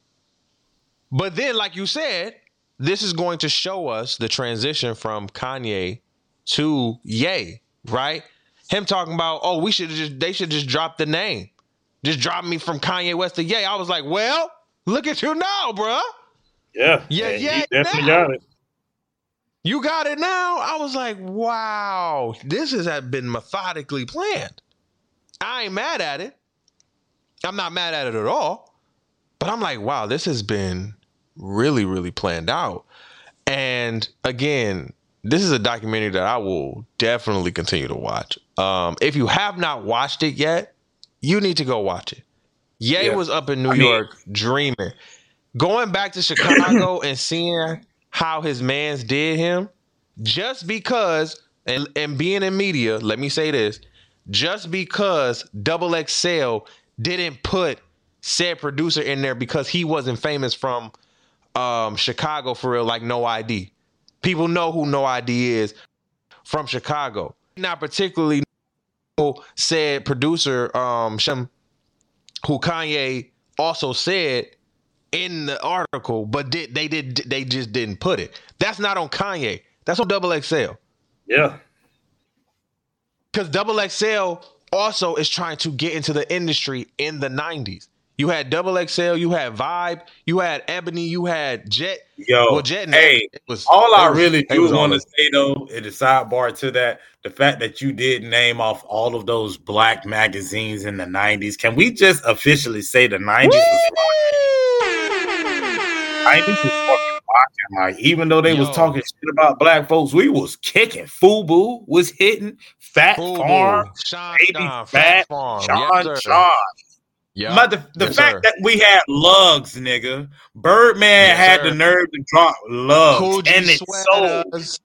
But then, like you said, this is going to show us the transition from Kanye to Ye, right? Him talking about, oh, we should just they should just drop the name. Just drop me from Kanye West to Ye. I was like, well, look at you now, bruh. Yeah, Yeah, yeah, definitely now. got it. You got it now. I was like, wow, this has been methodically planned. I ain't mad at it. I'm not mad at it at all. But I'm like, wow, this has been really, really planned out. And again, this is a documentary that I will definitely continue to watch. Um, if you have not watched it yet, you need to go watch it. Ye Yeah. was up in New I mean- York dreaming. Going back to Chicago and seeing how his mans did him, just because and and being in media, let me say this, just because Double XL didn't put said producer in there because he wasn't famous from um Chicago for real, like no ID. People know who No I.D. is from Chicago. Not particularly said producer um Shem, who Kanye also said in the article, but did they did they just didn't put it. That's not on Kanye. That's on Double XL. Yeah. Because Double XL also is trying to get into the industry in the 90s. You had Double XL, you had Vibe, you had Ebony, you had Jet. Yo. well, Jet and hey, was all I was- really do want to say though, in the sidebar to that, the fact that you did name off all of those black magazines in the '90s, can we just officially say the '90s was '90s was fucking rocking? Like, even though they was talking shit about black folks, we was kicking. Fubu was hitting. Fat Fubu, Farm, Sean Baby Don, Fat, Farm. Sean, yes. Sean. Yeah. But the, the Yes, fact sir. that we had Lugz, nigga, Birdman Yes, had sir. the nerve to drop Lugz, Coogi and it sold. sweaters.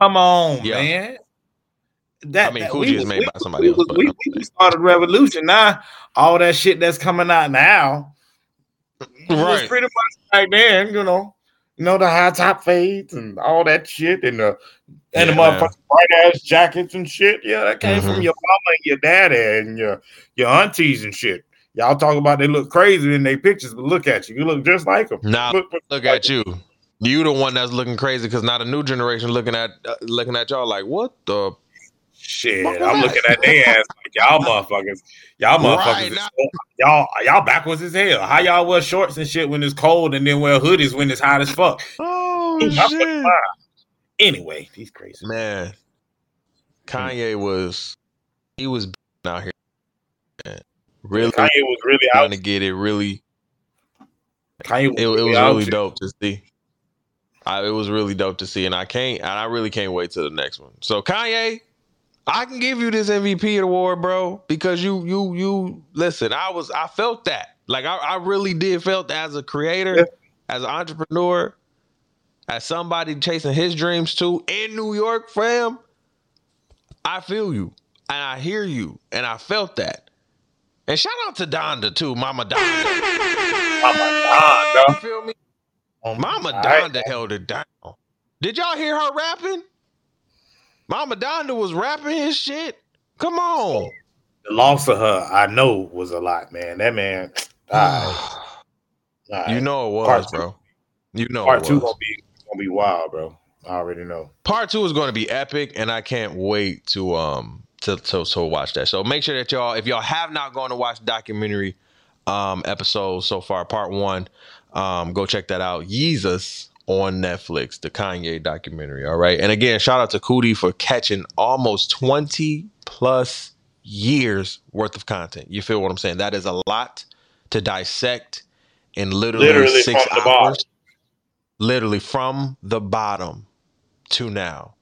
Come on, Yeah. man. That, I mean, that- Coogi is made we- by somebody we else, was- but We, we started revolution. Now, all that shit that's coming out now, was Right. pretty much like then, you know, you know the high top fades and all that shit, and the and the Yeah, man. motherfucking bright ass jackets and shit. Yeah, that came from Mhm. your mama and your daddy and your your aunties and shit. Y'all talk about they look crazy in their pictures, but look at you, you look just like them. Now Look, look look like at you. You the one that's looking crazy because not a new generation looking at uh, looking at y'all like what the Shit, Fuck I'm that. looking at their ass like y'all motherfuckers. Y'all motherfuckers, Right, is y'all y'all backwards as hell. How y'all wear shorts and shit when it's cold, and then wear hoodies when it's hot as fuck? oh I'm fucking. Anyway, he's crazy. man Kanye was he was out here man. Really Kanye was really trying out. to get it really Kanye was it, it was out really here. dope to see. I, it was really dope to see, and I can't, and I really can't wait to the next one. So Kanye, I can give you this MVP award, bro, because you, you, you. Listen, I was, I felt that, like I, I really did felt that as a creator, Yeah. as an entrepreneur, as somebody chasing his dreams too in New York, fam. I feel you, and I hear you, and I felt that. And shout out to Donda too, Mama Donda. Mama my god, You feel me? Oh Mama my God. Donda held it down. Did y'all hear her rapping? Mama Donda was rapping his shit. Come on. The loss of her, I know, was a lot, man. That man, died. you know it was, Part two. bro. You know part it two was. gonna be gonna be wild, bro. I already know. Part two is going to be epic, and I can't wait to um to, to to watch that. So make sure that y'all, if y'all have not gone to watch the documentary um episodes so far, part one, um, go check that out. Jesus on Netflix, the Kanye documentary. All right. And again, shout out to Coodie for catching almost 20 plus years worth of content. You feel what I'm saying? That is a lot to dissect in literally, Literally six hours. Literally from the bottom to now.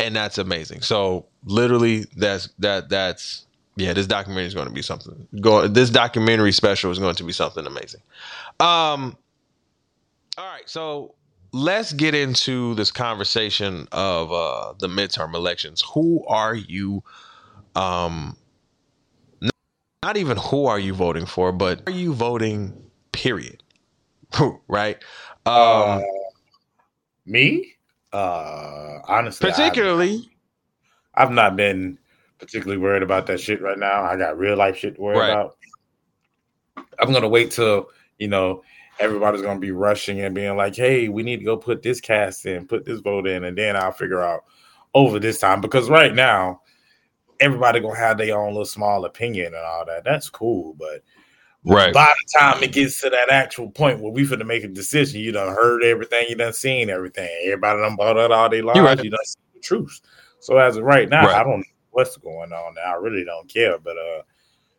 And that's amazing. So literally that's that that's yeah, this documentary is going to be something. Go this documentary special is going to be something amazing. Um all right, so let's get into this conversation of uh the midterm elections. Who are you um not even who are you voting for, but are you voting period? right? Uh, Um me, uh, honestly, I've- particularly I've not been particularly worried about that shit right now. I got real life shit to worry Right. about. I'm gonna wait till you know everybody's gonna be rushing and being like, "Hey, we need to go put this cast in, put this vote in," and then I'll figure out over this time because right now everybody gonna have their own little small opinion and all that. That's cool, but Right. By the time it gets to that actual point where we finna make a decision, you done heard everything, you done seen everything. Everybody done bought out all day long. right. you done seen the truth. So as of right now, Right. I don't know what's going on. Now I really don't care. But uh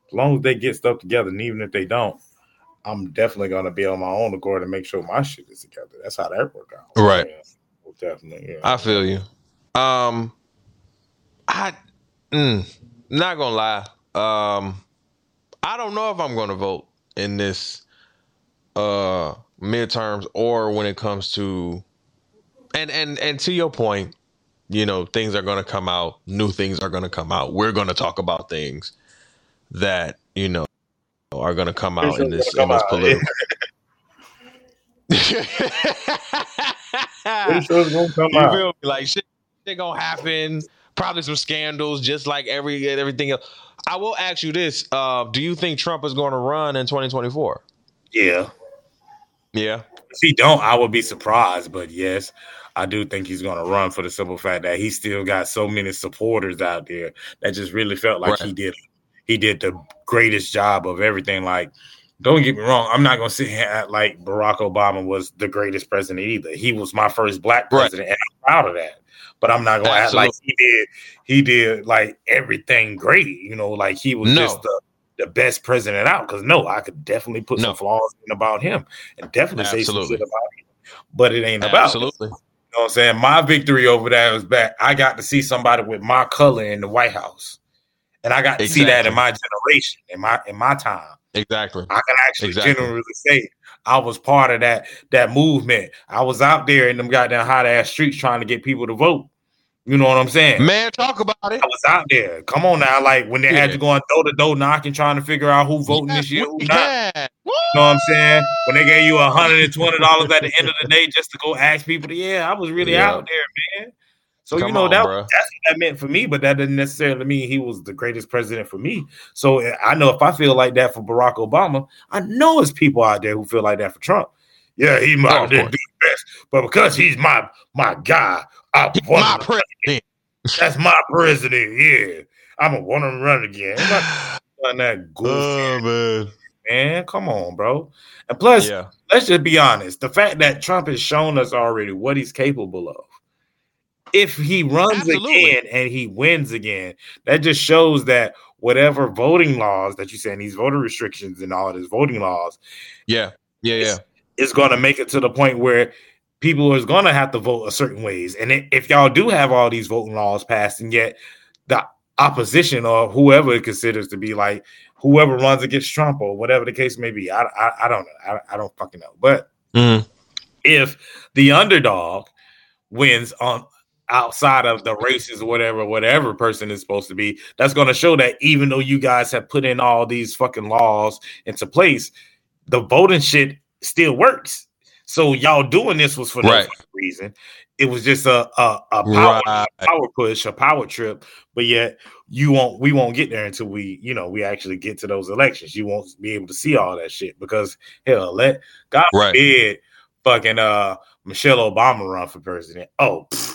as long as they get stuff together, and even if they don't, I'm definitely gonna be on my own accord and make sure my shit is together. That's how that work out. Right. Yeah. Well, definitely. Yeah. I feel you. Um, I mm, not gonna lie. Um, I don't know if I'm gonna vote in this uh midterms or when it comes to and and and to your point, you know, things are gonna come out. New things are gonna come out. We're gonna talk about things that you know are gonna come out in this in this political. Pretty sure it's gonna come You out. feel me? Like shit, shit gonna happen. Probably some scandals, just like every everything else. I will ask you this: uh, Do you think Trump is going to run in 2024? Yeah. Yeah, If he don't, I would be surprised. But yes, I do think he's going to run for the simple fact that he still got so many supporters out there that just really felt like Right. he did he did the greatest job of everything. Like, don't get me wrong, I'm not going to sit here act like Barack Obama was the greatest president either. He was my first black Right. president, and I'm proud of that. But I'm not going to act like he did. He did like everything great. You know, like he was No. just the the best president out. Because no, I could definitely put No. some flaws in about him and definitely say some shit about him. But it ain't about. absolutely. You know what I'm saying? My victory over that was back. I got to see somebody with my color in the White House. And I got to see that in my generation, in my in my time. Exactly. I can actually Exactly. genuinely say I was part of that that movement. I was out there in them goddamn hot ass streets trying to get people to vote. You know what I'm saying? Man, talk about it. I was out there. Come on now, like when they had Yeah. you going door to door knocking, trying to figure out who voting this year, who not. Yeah. You know what I'm saying? When they gave you hundred and twenty dollars at the end of the day just to go ask people, to, yeah, I was really Yeah. out there, man. So you know on, that bruh. that's what that meant for me, but that didn't necessarily mean he was the greatest president for me. So I know if I feel like that for Barack Obama, I know it's people out there who feel like that for Trump. Yeah, he might Oh, didn't do the best, but because he's my my guy, I want My president. that's my president. Yeah, I'm gonna want him to run again. I'm not that goofy, Oh man. man. Come on, bro. And plus, Yeah. let's just be honest. The fact that Trump has shown us already what he's capable of. If he runs Absolutely. again and he wins again, that just shows that whatever voting laws that you saying these voter restrictions and all of these voting laws Yeah. Yeah. Yeah. is going to make it to the point where people is going to have to vote a certain ways. And if y'all do have all these voting laws passed, and yet the opposition or whoever it considers to be like whoever runs against Trump or whatever the case may be, I I, I don't know, I, I don't fucking know. But Mhm. if the underdog wins on outside of the races whatever whatever person is supposed to be that's going to show that even though you guys have put in all these fucking laws into place the voting shit still works so y'all doing this was for no Right. reason it was just a a, a power, Right. power push a power trip but yet you won't we won't get there until we you know we actually get to those elections you won't be able to see all that shit because hell let god Right. forbid fucking uh michelle obama run for president oh pfft,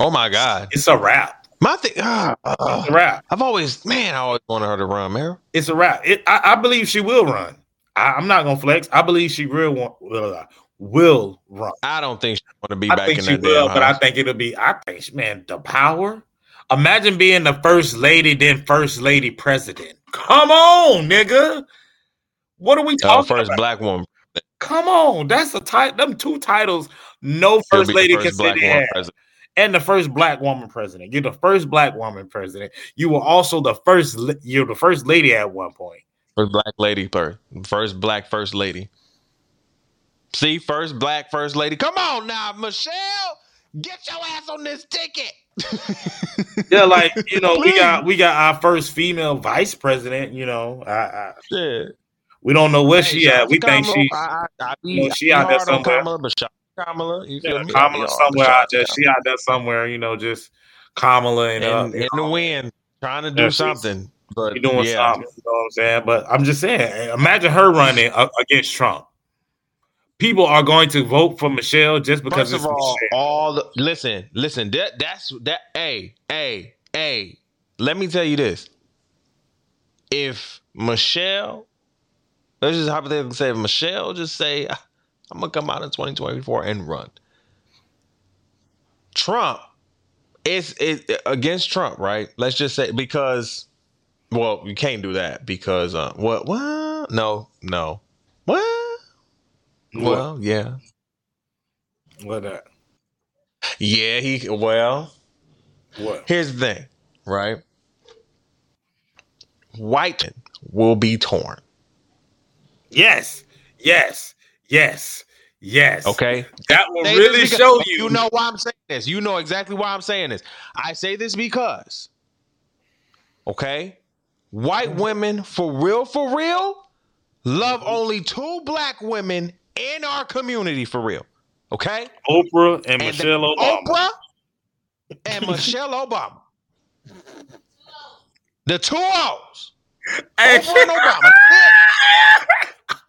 Oh my God. it's a wrap My thing. Ah, it's ah. a wrap I've always, man, I always wanted her to run, man. it's a wrap it, I, I believe she will run I, i'm not gonna flex i believe she will want will, will run I don't think she's going to be I back think in she that will, but I think it'll be. I think, man, the power. Imagine being the first lady, then first lady president. Come on, nigga. What are we Uh, talking first about? black woman. Come on, that's a title. Them two titles, no first lady first can sit president. And the first black woman president. You're the first black woman president. You were also the first. You're the first lady at one point. First black lady, first, first black first lady. See, first black first lady. Come on now, Michelle, get your ass on this ticket. Yeah, like you know, we got we got our first female vice president. You know, I, I, Yeah. we don't know where Hey, she shout at. We think she. I, I, I You know, she out there somewhere. Kamala, but shout out to Kamala. You feel Yeah, me? I be Kamala somewhere out there. She out there somewhere, you know, just Kamala and, uh, in, in the wind, trying to do Yeah, something. But you doing yeah, something. You know what I'm saying? But I'm just saying, imagine her running uh, against Trump. People are going to vote for Michelle just because First it's of all, Michelle. all the, listen, listen. That that's that. Hey, hey, hey. Let me tell you this: if Michelle let's just hypothetically say if Michelle just say, I'm gonna come out in 2024 and run. Trump, it's it against Trump, right? Let's just say because, well, you can't do that because uh, what? What? No, no. What? Well, yeah, What that? yeah. He well. What? Here's the thing, right? White will be torn. Yes, yes, yes, yes. Okay. That will really because- show you. You know why I'm saying this. You know exactly why I'm saying this. I say this because, okay, white women for real, for real, love only two black women in our community for real. Okay, Oprah and, And Michelle Obama. Oprah and Michelle Obama. The two O's. Hey, Oprah and Obama.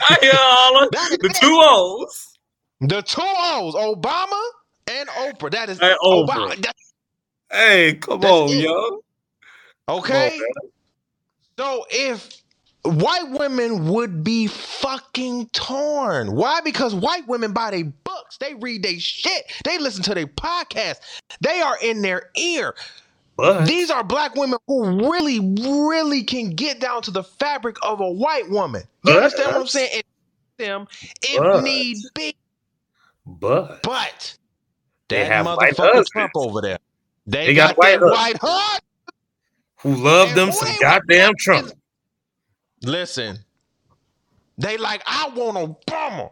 I hear all of the two O's. The two O's, Obama and Oprah. That is And Oprah. Obama. Hey, come That's on, it. yo. okay. On, So if white women would be fucking torn. Why? Because white women buy their books, they read their shit, they listen to their podcast, they are in their ear. But These are black women who really, really can get down to the fabric of a white woman. You But- understand what I'm saying? And them if But- need be. but But They have white. Trump over there. They, They got, got white white husband. who love them some goddamn Trump. Listen, they like, I want Obama.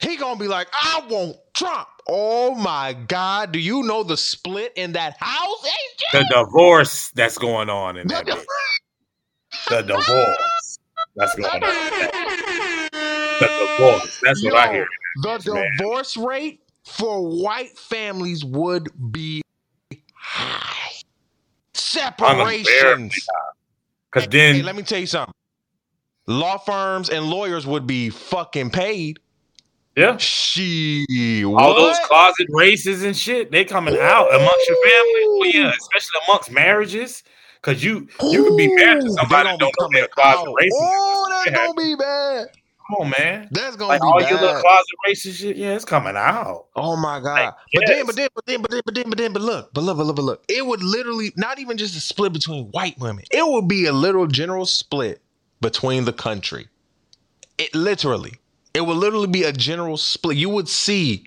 He gonna be like, I want Trump. Oh my God. Do you know the split in that house? AJ? The divorce that's going on in that The- divorce that's going on. The divorce. That's what I hear. The man. divorce rate for white families would be high. Separations. Because then hey, let me tell you something. Law firms and lawyers would be fucking paid. Yeah, She all those closet races and shit, they coming out amongst your family. Well, yeah, especially amongst marriages. Cause you you could be married to somebody that don't know they're a closet racist. Oh, that's Yeah. gonna be bad. Come on, man. That's gonna Like be all bad. your little closet racist shit, yeah, it's coming out. Oh my god! Like, but then, but then, but then, but then, but then, but then, but look, but look, but look, but look. It would literally not even just a split between white women. It would be a literal general split between the country. It literally, it would literally be a general split. You would see,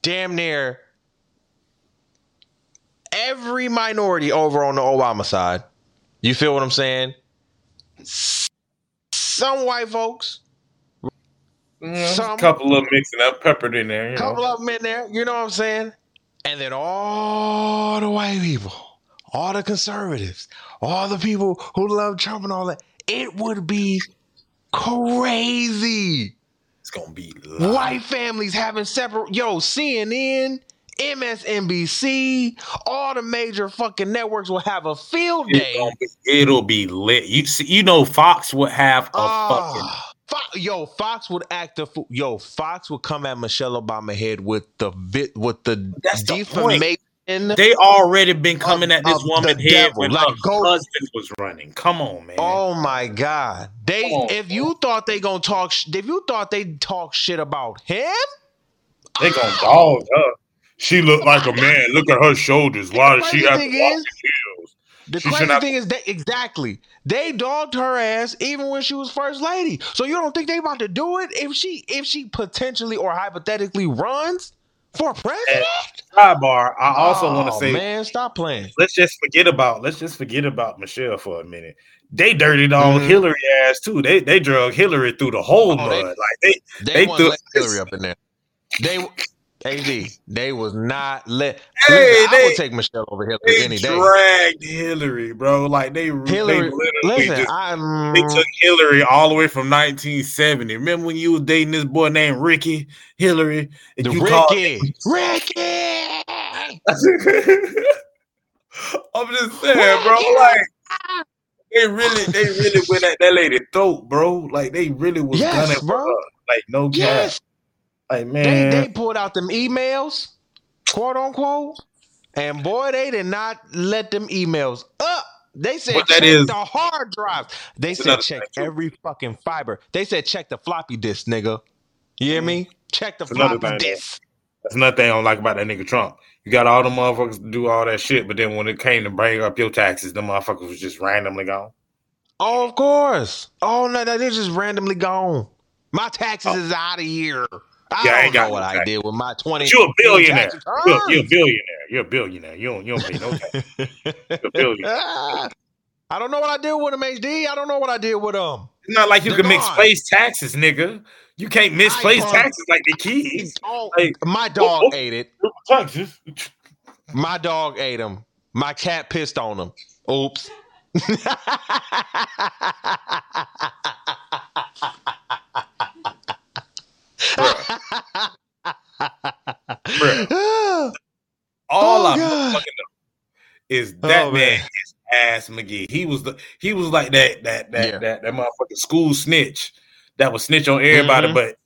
damn near every minority over on the Obama side. You feel what I'm saying? Some white folks, Some- a couple of them mixing up, peppered in there. You couple know. of them in there, you know what I'm saying? And then all the white people, all the conservatives, all the people who love Trump and all that, it would be crazy. It's gonna be live. White families having separate, yo, CNN, MSNBC, all the major fucking networks will have a field day. gonna be, it'll be lit. You see, you know, Fox would have a fucking. Ah, Fo- yo, Fox would act a fool. Yo, Fox would come at Michelle Obama head with the vi- with the That's the defamation. They already been coming at this woman head devil. when Like, her go- husband was running. Come on, man. Oh my God! They on, if you thought they gonna talk, if you thought they talk shit about him, They gonna dog her. She looked like a man. Look at her shoulders. Why does she have to walk is- heels? the She crazy thing is that exactly they dogged her ass even when she was first lady. So you don't think they about to do it if she if she potentially or hypothetically runs for president? Sidebar. I also want to Oh, say, man, stop playing. let's just forget about let's just forget about Michelle for a minute. They dirtied on Mhm. Hillary ass too. They they drug Hillary through the whole Oh, mud. they- like they They, They threw- Hillary up in there. They AD, they was not let. Hey, Listen, I they- would take Michelle over Hillary they any day. dragged Hillary, bro. Like they they Hillary, literally listen, just I'm. They took Hillary all the way from 1970. Remember when you was dating this boy named Ricky Hillary? And the you Ricky, Ricky. I'm just saying, bro. Like they really, they really went at that lady throat, bro. Like they really was Yes, gunning bro. Like no cap. Yes, Like they man, they pulled out them emails, quote unquote, and boy, they did not let them emails up. They said What that check is- the hard drive. They said check thing, every fucking fiber. They said check the floppy disk, nigga. You hear mm. me? Check the It's floppy thing, disk. That's another thing I don't like about that nigga Trump. You got all the motherfuckers to do all that shit, but then when it came to bring up your taxes, the motherfuckers was just randomly gone. Oh, of course. Oh no, no, they're just randomly gone. My taxes oh. is out of here. I Yeah, don't ain't got know no what I did with my twenty. But you a billionaire. You're, you're a billionaire. You're a billionaire. You don't you don't pay no tax. You're a billionaire. I don't know what I did with them, HD. I don't know what I did with them. It's not like you They're can misplace taxes, nigga. You can't misplace taxes like the keys. Like, my dog oh, oh. ate it. Taxes. My dog ate them. My cat pissed on them. Oops. All Oh, I God. fucking know is that Oh, man man. is ass McGee. He was the he was like that that that Yeah. that, that motherfucking school snitch that would snitch on everybody, Mhm. but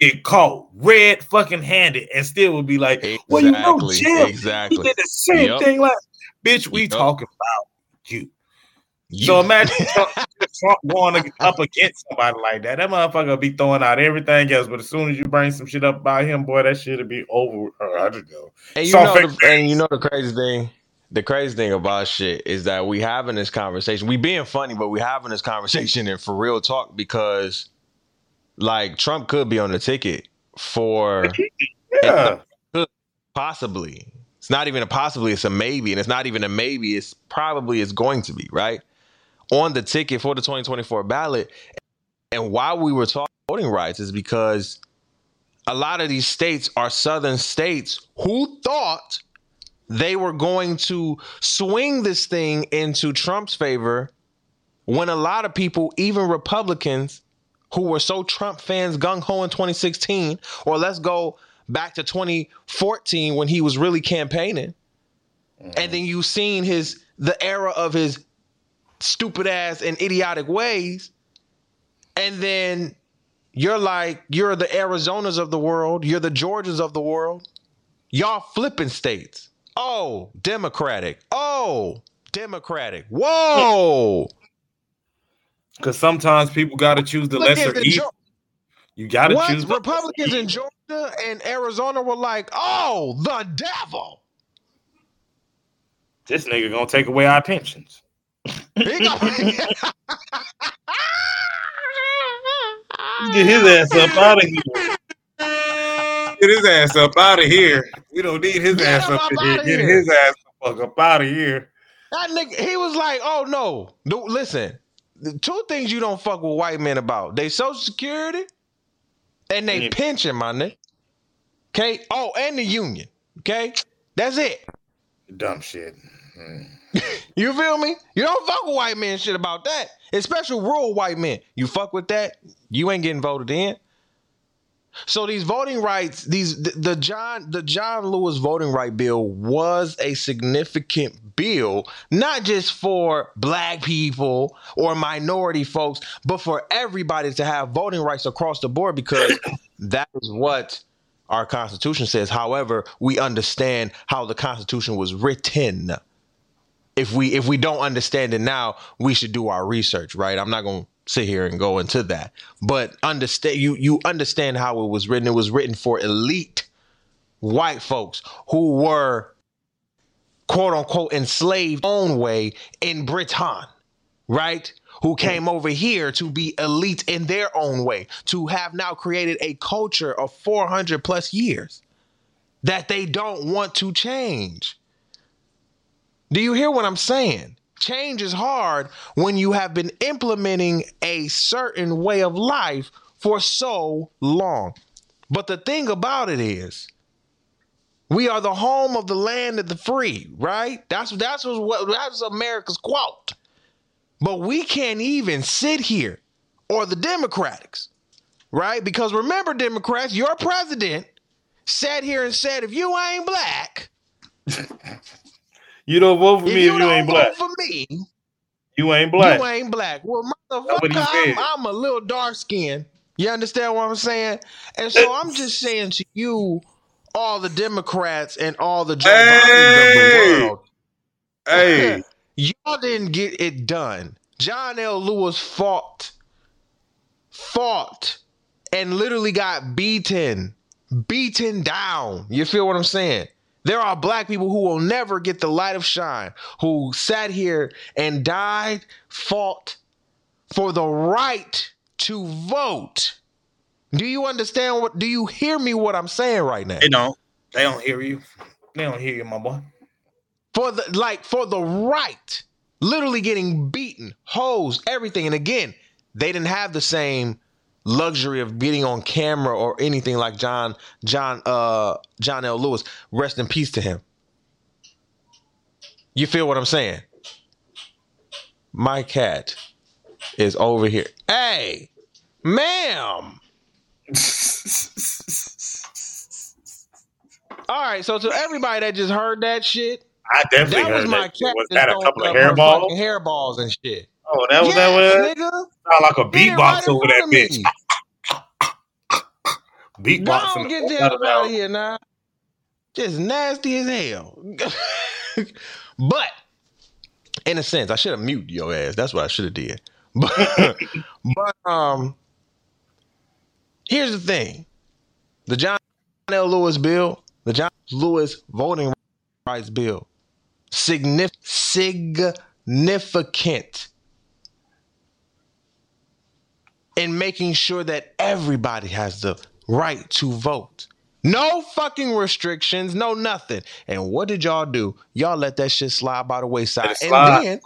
get caught red fucking handed and still would be like, well, you know, Exactly, Jim, exactly. he did the same Yep. thing. Like, bitch, we Yep. talking about you. You- So imagine Trump, Trump going up against somebody like that. That motherfucker will be throwing out everything else, but as soon as you bring some shit up about him, boy, that shit'll be over. Uh, I just go. And you know, the, and you know the crazy thing. The crazy thing about shit is that we having this conversation. We being funny, but we having this conversation and for real talk because, like, Trump could be on the ticket for Yeah. possibly. It's not even a possibly. It's a maybe, and it's not even a maybe. It's probably it's going to be right on the ticket for the 2024 ballot. And why we were talking voting rights is because a lot of these states are southern states who thought they were going to swing this thing into Trump's favor when a lot of people, even Republicans who were so Trump fans gung ho in 2016, or let's go back to 2014 when he was really campaigning. Mm-hmm. And then you've seen his the era of his stupid ass and idiotic ways. And then you're like, you're the Arizonas of the world, you're the Georgias of the world. Y'all flipping states. Oh, Democratic. Oh, Democratic. Whoa. Because sometimes people got to choose the lesser evil. You got to choose the Republicans in. Georgia and Arizona were like, oh, the devil. This nigga gonna take away our pensions. Get his ass up out of here. Get his ass up out of here. We don't need his Get ass up, up in here. outta Get here. his ass the fuck up out of here. That nigga, he was like, oh no. No, Listen, the two things you don't fuck with white men about. They social security and they Yeah. pension, my nigga. Okay? Oh, and the union. Okay? That's it. Dumb shit. Hmm. You feel me? You don't fuck with white men shit about that. Especially rural white men. You fuck with that, you ain't getting voted in. So these voting rights, these the, the John the John Lewis voting right bill was a significant bill, not just for black people or minority folks, but for everybody to have voting rights across the board because that is what our constitution says. However, we understand how the constitution was written if we if we don't understand it now, we should do our research, right? I'm not going to sit here and go into that. But understand you you understand how it was written. It was written for elite white folks who were quote unquote enslaved own way in Britain, right? Who came over here to be elite in their own way, to have now created a culture of 400 plus years that they don't want to change. Do you hear what I'm saying? Change is hard when you have been implementing a certain way of life for so long. But the thing about it is, we are the home of the land of the free, right? That's that's what that's America's quote. But we can't even sit here, or the Democrats, right? Because remember, Democrats, your president sat here and said, if you ain't black, You don't vote for if me if you don't ain't vote black. for me, You ain't black. You ain't black. Well, That's what he motherfucker. I'm, I'm a little dark skinned. You understand what I'm saying? And so I'm just saying to you, all the Democrats and all the Joe Hey! Bidens of the world, hey, Y'all didn't get it done. John L. Lewis fought, fought, and literally got beaten, beaten down. You feel what I'm saying? There are black people who will never get the light of shine, who sat here and died, fought for the right to vote. Do you understand what do you hear me what I'm saying right now? They don't. They don't hear you. They don't hear you, my boy. For the like for the right. Literally getting beaten, hosed, everything. And again, they didn't have the same luxury of being on camera or anything like John John uh John L. Lewis. Rest in peace to him. You feel what I'm saying? My cat is over here. Hey, ma'am. All right, so to everybody that just heard that shit, I definitely that was my that. cat. Was that a couple of hairballs? hairballs and shit. Oh, that was yes, that was nigga. sound like a beatbox right over that bitch. me. Beatbox. Don't get hell out of here now. Just nasty as hell. but in a sense, I should have muted your ass. That's what I should have did. But, but um, here's the thing: the John L. Lewis bill, the John Lewis voting rights bill, signif- significant in making sure that everybody has the right to vote. No fucking restrictions, no nothing. And what did y'all do? Y'all let that shit slide by the wayside. And then,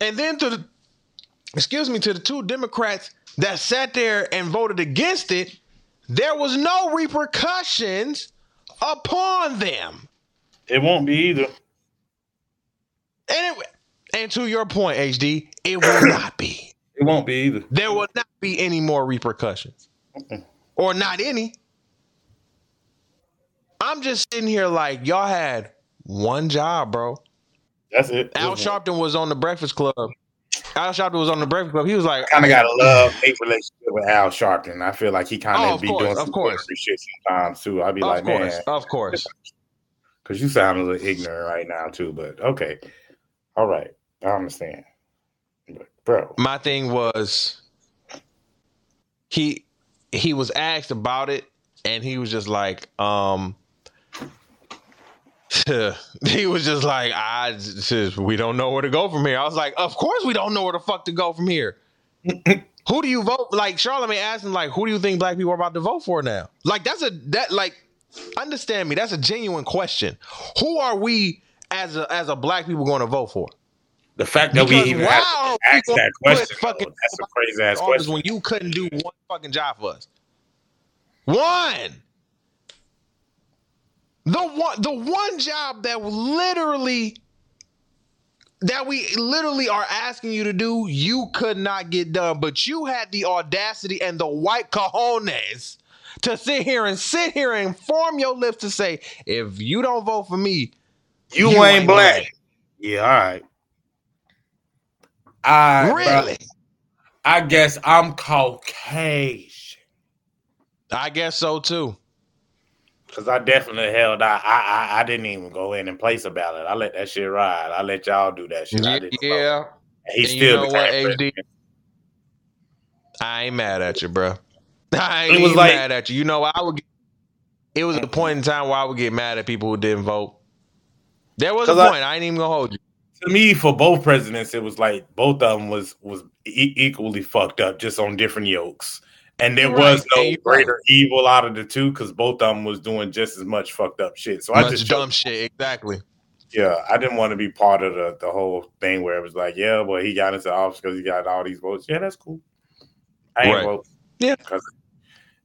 and then to the, excuse me, to the two Democrats that sat there and voted against it, there was no repercussions upon them. It won't be either. And it, and to your point, HD, it will not be. It won't be either. There will not be any more repercussions. Or not any. I'm just sitting here like y'all had one job, bro. That's it. Al mm-hmm. Sharpton was on the Breakfast Club. Al Sharpton was on the Breakfast Club. He was like, kind of got a love hate relationship with Al Sharpton. I feel like he kind Oh, of of be course, doing of some course. shit sometimes too. I'd be of like, course, man, of course. because you sound a little ignorant right now too. But okay, all right, I understand. Bro, My thing was he he was asked about it and he was just like, um he was just like, I just, we don't know where to go from here. I was like, of course we don't know where the fuck to go from here. who do you vote? Like Charlamagne asked him, like, who do you think black people are about to vote for now? Like that's a that like understand me, that's a genuine question. Who are we as a as a black people going to vote for? The fact that Because we even why have to ask that question, fucking though, that's a crazy ass question. when you couldn't do one fucking job for us. One. The one the one job that literally that we literally are asking you to do, you could not get done, but you had the audacity and the white cojones to sit here and sit here and form your lips to say, if you don't vote for me, you, you ain't ain't black. black. Yeah, all right. I really? I guess I'm Caucasian I guess so too. because I definitely held. I, I I I didn't even go in and place a ballot. I let that shit ride. I let y'all do that shit. I Yeah, didn't yeah. He And you still know became what, HD? president. I ain't mad at you, bro. I ain't It was even like- mad at you. You know, I would. Get, it was a point in time where I would get mad at people who didn't vote. There was a 'Cause I- point. I, ain't even gonna hold you. To me, for both presidents, it was like both of them was was e- equally fucked up, just on different yokes. And there You're was no and you're greater evil out of the two because both of them was doing just as much fucked up shit. So I just dumb shit. Exactly. yeah, I didn't want to be part of the, the whole thing where it was like, yeah, boy, he got into office because he got all these votes. Yeah, that's cool. I ain't Right. vote. Yeah. because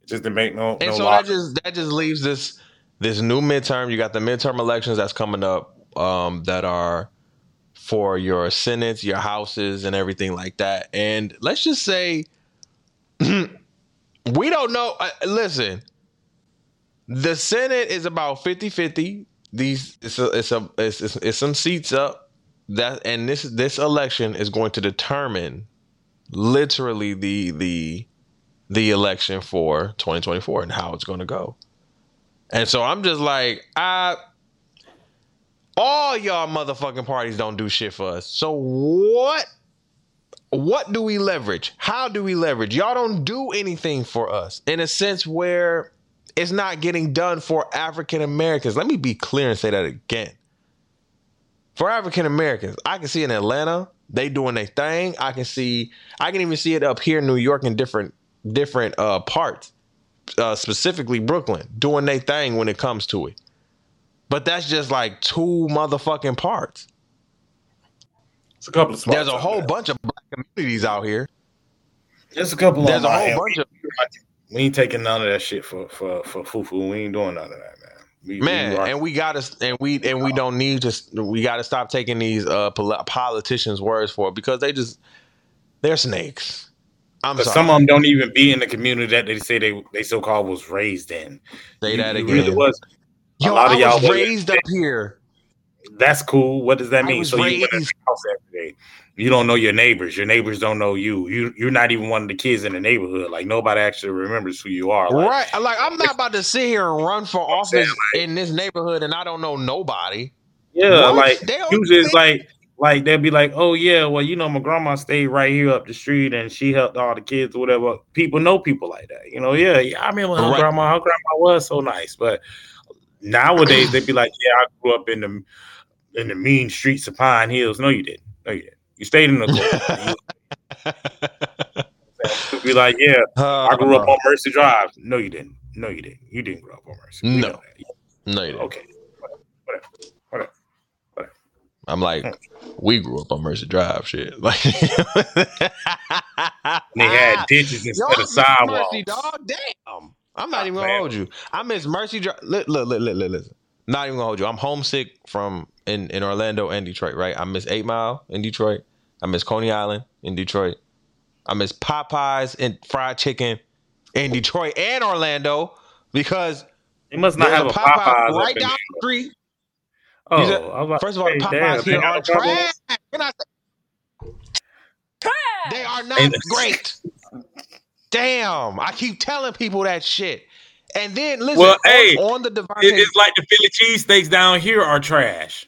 it just didn't make no And no so logic. that just that just leaves this this new midterm. You got the midterm elections that's coming up um, that are for your senates, your houses, and everything like that. And let's just say we don't know. Uh, listen, the Senate is about 50-50. These it's a, it's a it's, it's, it's some seats up that and this this election is going to determine literally the the the election for 2024 and how it's going to go. And so I'm just like, I All y'all motherfucking parties don't do shit for us. So what? What do we leverage? How do we leverage? Y'all don't do anything for us in a sense where it's not getting done for African Americans. Let me be clear and say that again. For African Americans, I can see in Atlanta, they doing their thing. I can see, I can even see it up here in New York in different different uh parts, uh, specifically Brooklyn, doing their thing when it comes to it. But that's just like two motherfucking parts. It's a couple of. There's a whole there. bunch of black communities out here. There's a couple. There's a whole bunch of We ain't taking none of that shit for for for fufu. We ain't doing none of that, man. We, man, we are- and we gotta and we and we don't need to. We gotta stop taking these uh pol- politicians' words for it because they just they're snakes. I'm sorry. some of them don't even be in the community that they say they they so called was raised in. Say You- that again. really was. Yo, a lot I of y'all was raised up here. That's cool. What does that mean? So you went in the house every day. You don't know your neighbors. Your neighbors don't know you. You you're not even one of the kids in the neighborhood. Like nobody actually remembers who you are. Like, right. Like I'm not about to sit here and run for saying, office in this neighborhood and I don't know nobody. Yeah, What? like They don't usually it's think- like like they'll be like, oh yeah, well you know my grandma stayed right here up the street and she helped all the kids or whatever. People know people like that, you know. Yeah, yeah. I her Right. grandma. Her grandma was so nice, but nowadays they'd be like, yeah, I grew up in the in the mean streets of Pine Hills. No, you didn't. No, you didn't. You stayed in the. You'd be like, yeah, uh, I grew up on Mercy Drive. No, you didn't. No, you didn't. You didn't grow up on Mercy. We No. No, you didn't. Okay. Whatever. Whatever. Whatever. I'm like, hmm. we grew up on Mercy Drive, shit. Like, They had ah, ditches Yo, instead I of sidewalks. Mercy, dog. Damn. I'm not even gonna man. hold you. I miss Mercy Drive. Look, look, look, look, look, listen. Not even gonna hold you. I'm homesick from in, in Orlando and Detroit, right? I miss Eight Mile in Detroit. I miss Coney Island in Detroit. I miss Popeyes and fried chicken in Detroit and Orlando because They must not there's have a a Popeyes, Popeyes right down the street. Oh, You said- about First of all, the say, damn, Popeyes they here are a trash. Can I say- They are not great. Damn, I keep telling people that shit. And then listen, Well, on, hey, on the Devontae, It- it's like the Philly cheesesteaks down here are trash.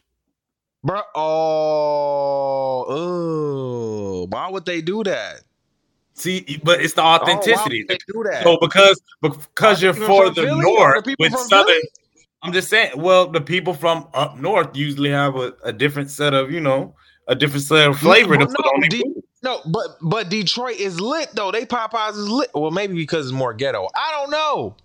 bro. Oh, oh, why would they do that? See, but it's the Oh, authenticity. they do that? So because because you're for from the Philly north the with southern. Philly? I'm just saying. Well, the people from up north usually have a, a different set of you know a different set of flavor to put no, on their D- food. No, but but Detroit is lit though. They Popeyes is lit. Well, maybe because it's more ghetto. I don't know.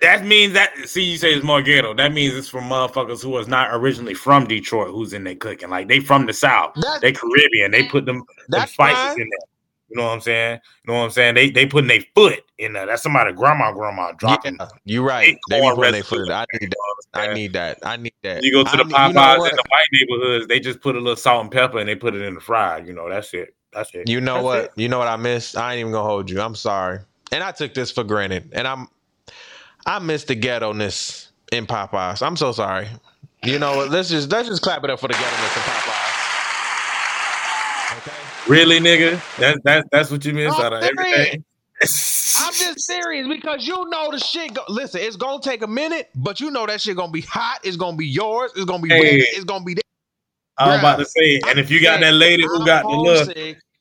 That means that see you say it's more ghetto. That means it's from motherfuckers who was not originally from Detroit who's in there cooking. Like they from the south. That- they Caribbean. They put them, them spices fine. in there. You know what I'm saying? You know what I'm saying? They they putting their foot in there. That's somebody grandma grandma dropping. Yeah, you're right. They be putting their foot. in. I need that. You know what I'm I need that. I need that. You go to I the Popeyes you know in the white neighborhoods, they just put a little salt and pepper and they put it in the fry. You know, that's it. That's it. You know That's what? it. You know what I miss? I ain't even gonna hold you. I'm sorry. And I took this for granted. And I'm I missed the ghetto-ness in Popeyes. I'm so sorry. You know what? Let's just let's just clap it up for the ghetto-ness in Popeyes. Okay. Really, nigga? That's that's that's what you miss I'm out of everything. I'm just serious because you know the shit. Go- Listen, it's gonna take a minute, but you know that shit gonna be hot. It's gonna be yours. It's gonna be Hey. ready. It's gonna be there. I was about to say, and if you got that lady who got the little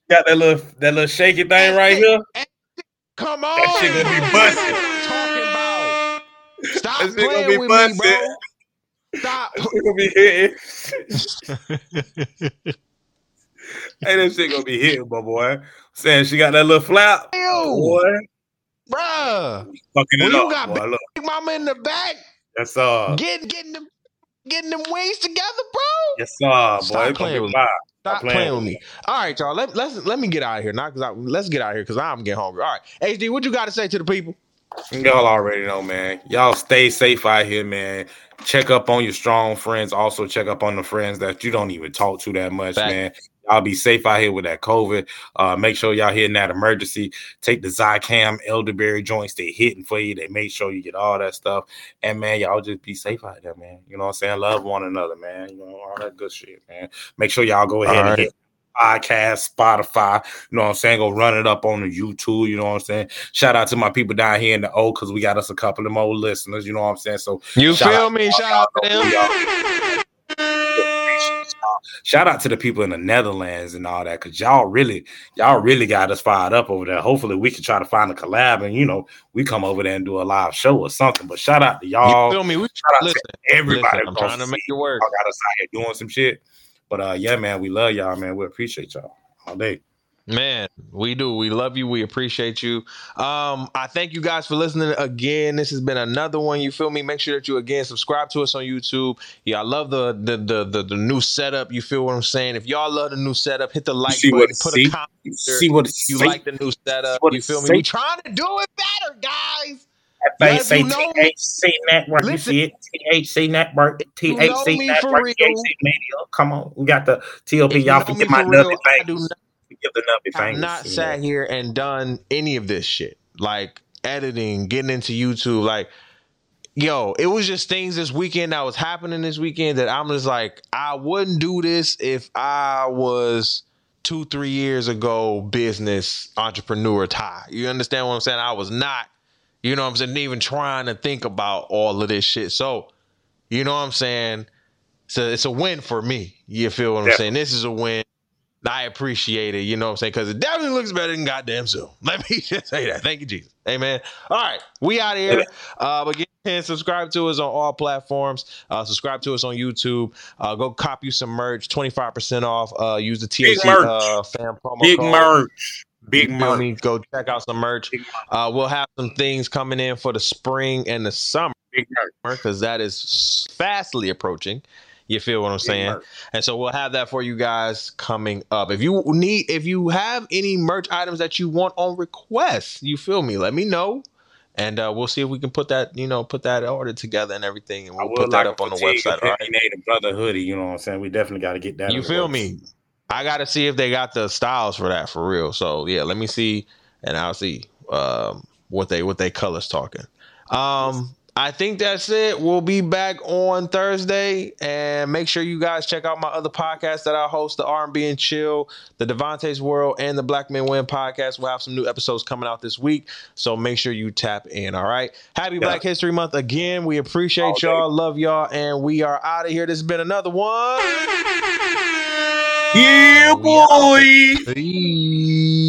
got that little that little shaky thing right here, Come on, That shit gonna be busted. Talking about. Stop That shit gonna playing be with busted. me, bro. Stop. that shit gonna be hitting. hey, that shit gonna be hitting, my boy. Saying she got that little flap, Ew, boy. bruh. Fucking When it you up, got boy. Look, Big mama in the back, yes sir, uh, getting getting them getting them wings together, bro. yes sir, boy. Stop It's playing with me. Stop playing playing, with with me. All right, y'all. Let, let's let me get out of here. Not because I let's get out of here because I'm getting hungry. All right, HD, what you got to say to the people? Y'all already know, man. Y'all stay safe out here, man. Check up on your strong friends. Also, check up on the friends that you don't even talk to that much, Fact. man. Y'all be safe out here with that COVID. Uh, make sure y'all hitting that emergency. Take the Zicam elderberry joints. They hitting for you. They make sure you get all that stuff. And man, y'all just be safe out there, man. You know what I'm saying? Love one another, man. You know all that good shit, man. Make sure y'all go ahead All and right. hit podcast, Spotify. You know what I'm saying? Go run it up on the YouTube. You know what I'm saying? Shout out to my people down here in the O because we got us a couple of more listeners. You know what I'm saying? So You feel out me? Shout out to them. Shout out to the people in the Netherlands and all that because y'all really, y'all really got us fired up over there. Hopefully, we can try to find a collab and you know we come over there and do a live show or something. But shout out to y'all. You feel me? We shout out listen, to everybody. listen, I'm trying to make it work. Y'all got us out here doing some shit. But uh, yeah, man, we love y'all, man. We appreciate y'all all day. Man, we do. We love you. We appreciate you. Um, I thank you guys for listening again. This has been another one. You feel me? Make sure that you again subscribe to us on YouTube. Yeah, I love the the the the, the new setup. You feel what I'm saying? If y'all love the new setup, hit the like button. Put see? a comment. You see what You say? like the new setup? You feel me? say? We trying to do it better, guys. That thing Yes, say you know me. THC Network. You see it? THC Network. THC Network. THC Media. Come on. We got the you Y'all forget my nubby I do fingers. not Forgive the nubby have not sat know. here and done any of this shit. Like editing, getting into YouTube. Like, yo, it was just things this weekend that was happening this weekend that I'm just like, I wouldn't do this if I was two, three years ago business entrepreneur Ty. You understand what I'm saying? I was not, you know what I'm saying, even trying to think about all of this shit. So, you know what I'm saying? So it's a win for me. You feel what I'm Yeah. saying? This is a win. I appreciate it. You know what I'm saying? Because it definitely looks better than goddamn Zoom. Let me just say that. Thank you, Jesus. Amen. All right. We out of here. Uh, but again, subscribe to us on all platforms. Uh, subscribe to us on YouTube. Uh, go cop you some merch. 25% off. Uh, use the THC uh, Fam promo Big code. merch. Big You feel merch. me? Go check out some merch. Uh, we'll have some things coming in for the spring and the summer Big merch. because that is fastly approaching. You feel what I'm saying? And so we'll have that for you guys coming up. If you need, if you have any merch items that you want on request, you feel me? Let me know, and uh, we'll see if we can put that, you know, put that order together and everything, and we'll put that up on the website. All right. opinionated brother hoodie. You know what I'm saying? We definitely got to get that. You feel me? I got to see if they got the styles for that for real. So yeah, let me see, and I'll see um, what they what they colors talking. Um, I think that's it. We'll be back on Thursday, and make sure you guys check out my other podcasts that I host: the R&B and Chill, the Devontae's World, and the Black Men Win podcast. We'll have some new episodes coming out this week, so make sure you tap in. All right. Happy Black History Month again. We appreciate All y'all, love y'all, and we are out of here. This has been another one. Yeah, boy. Peace.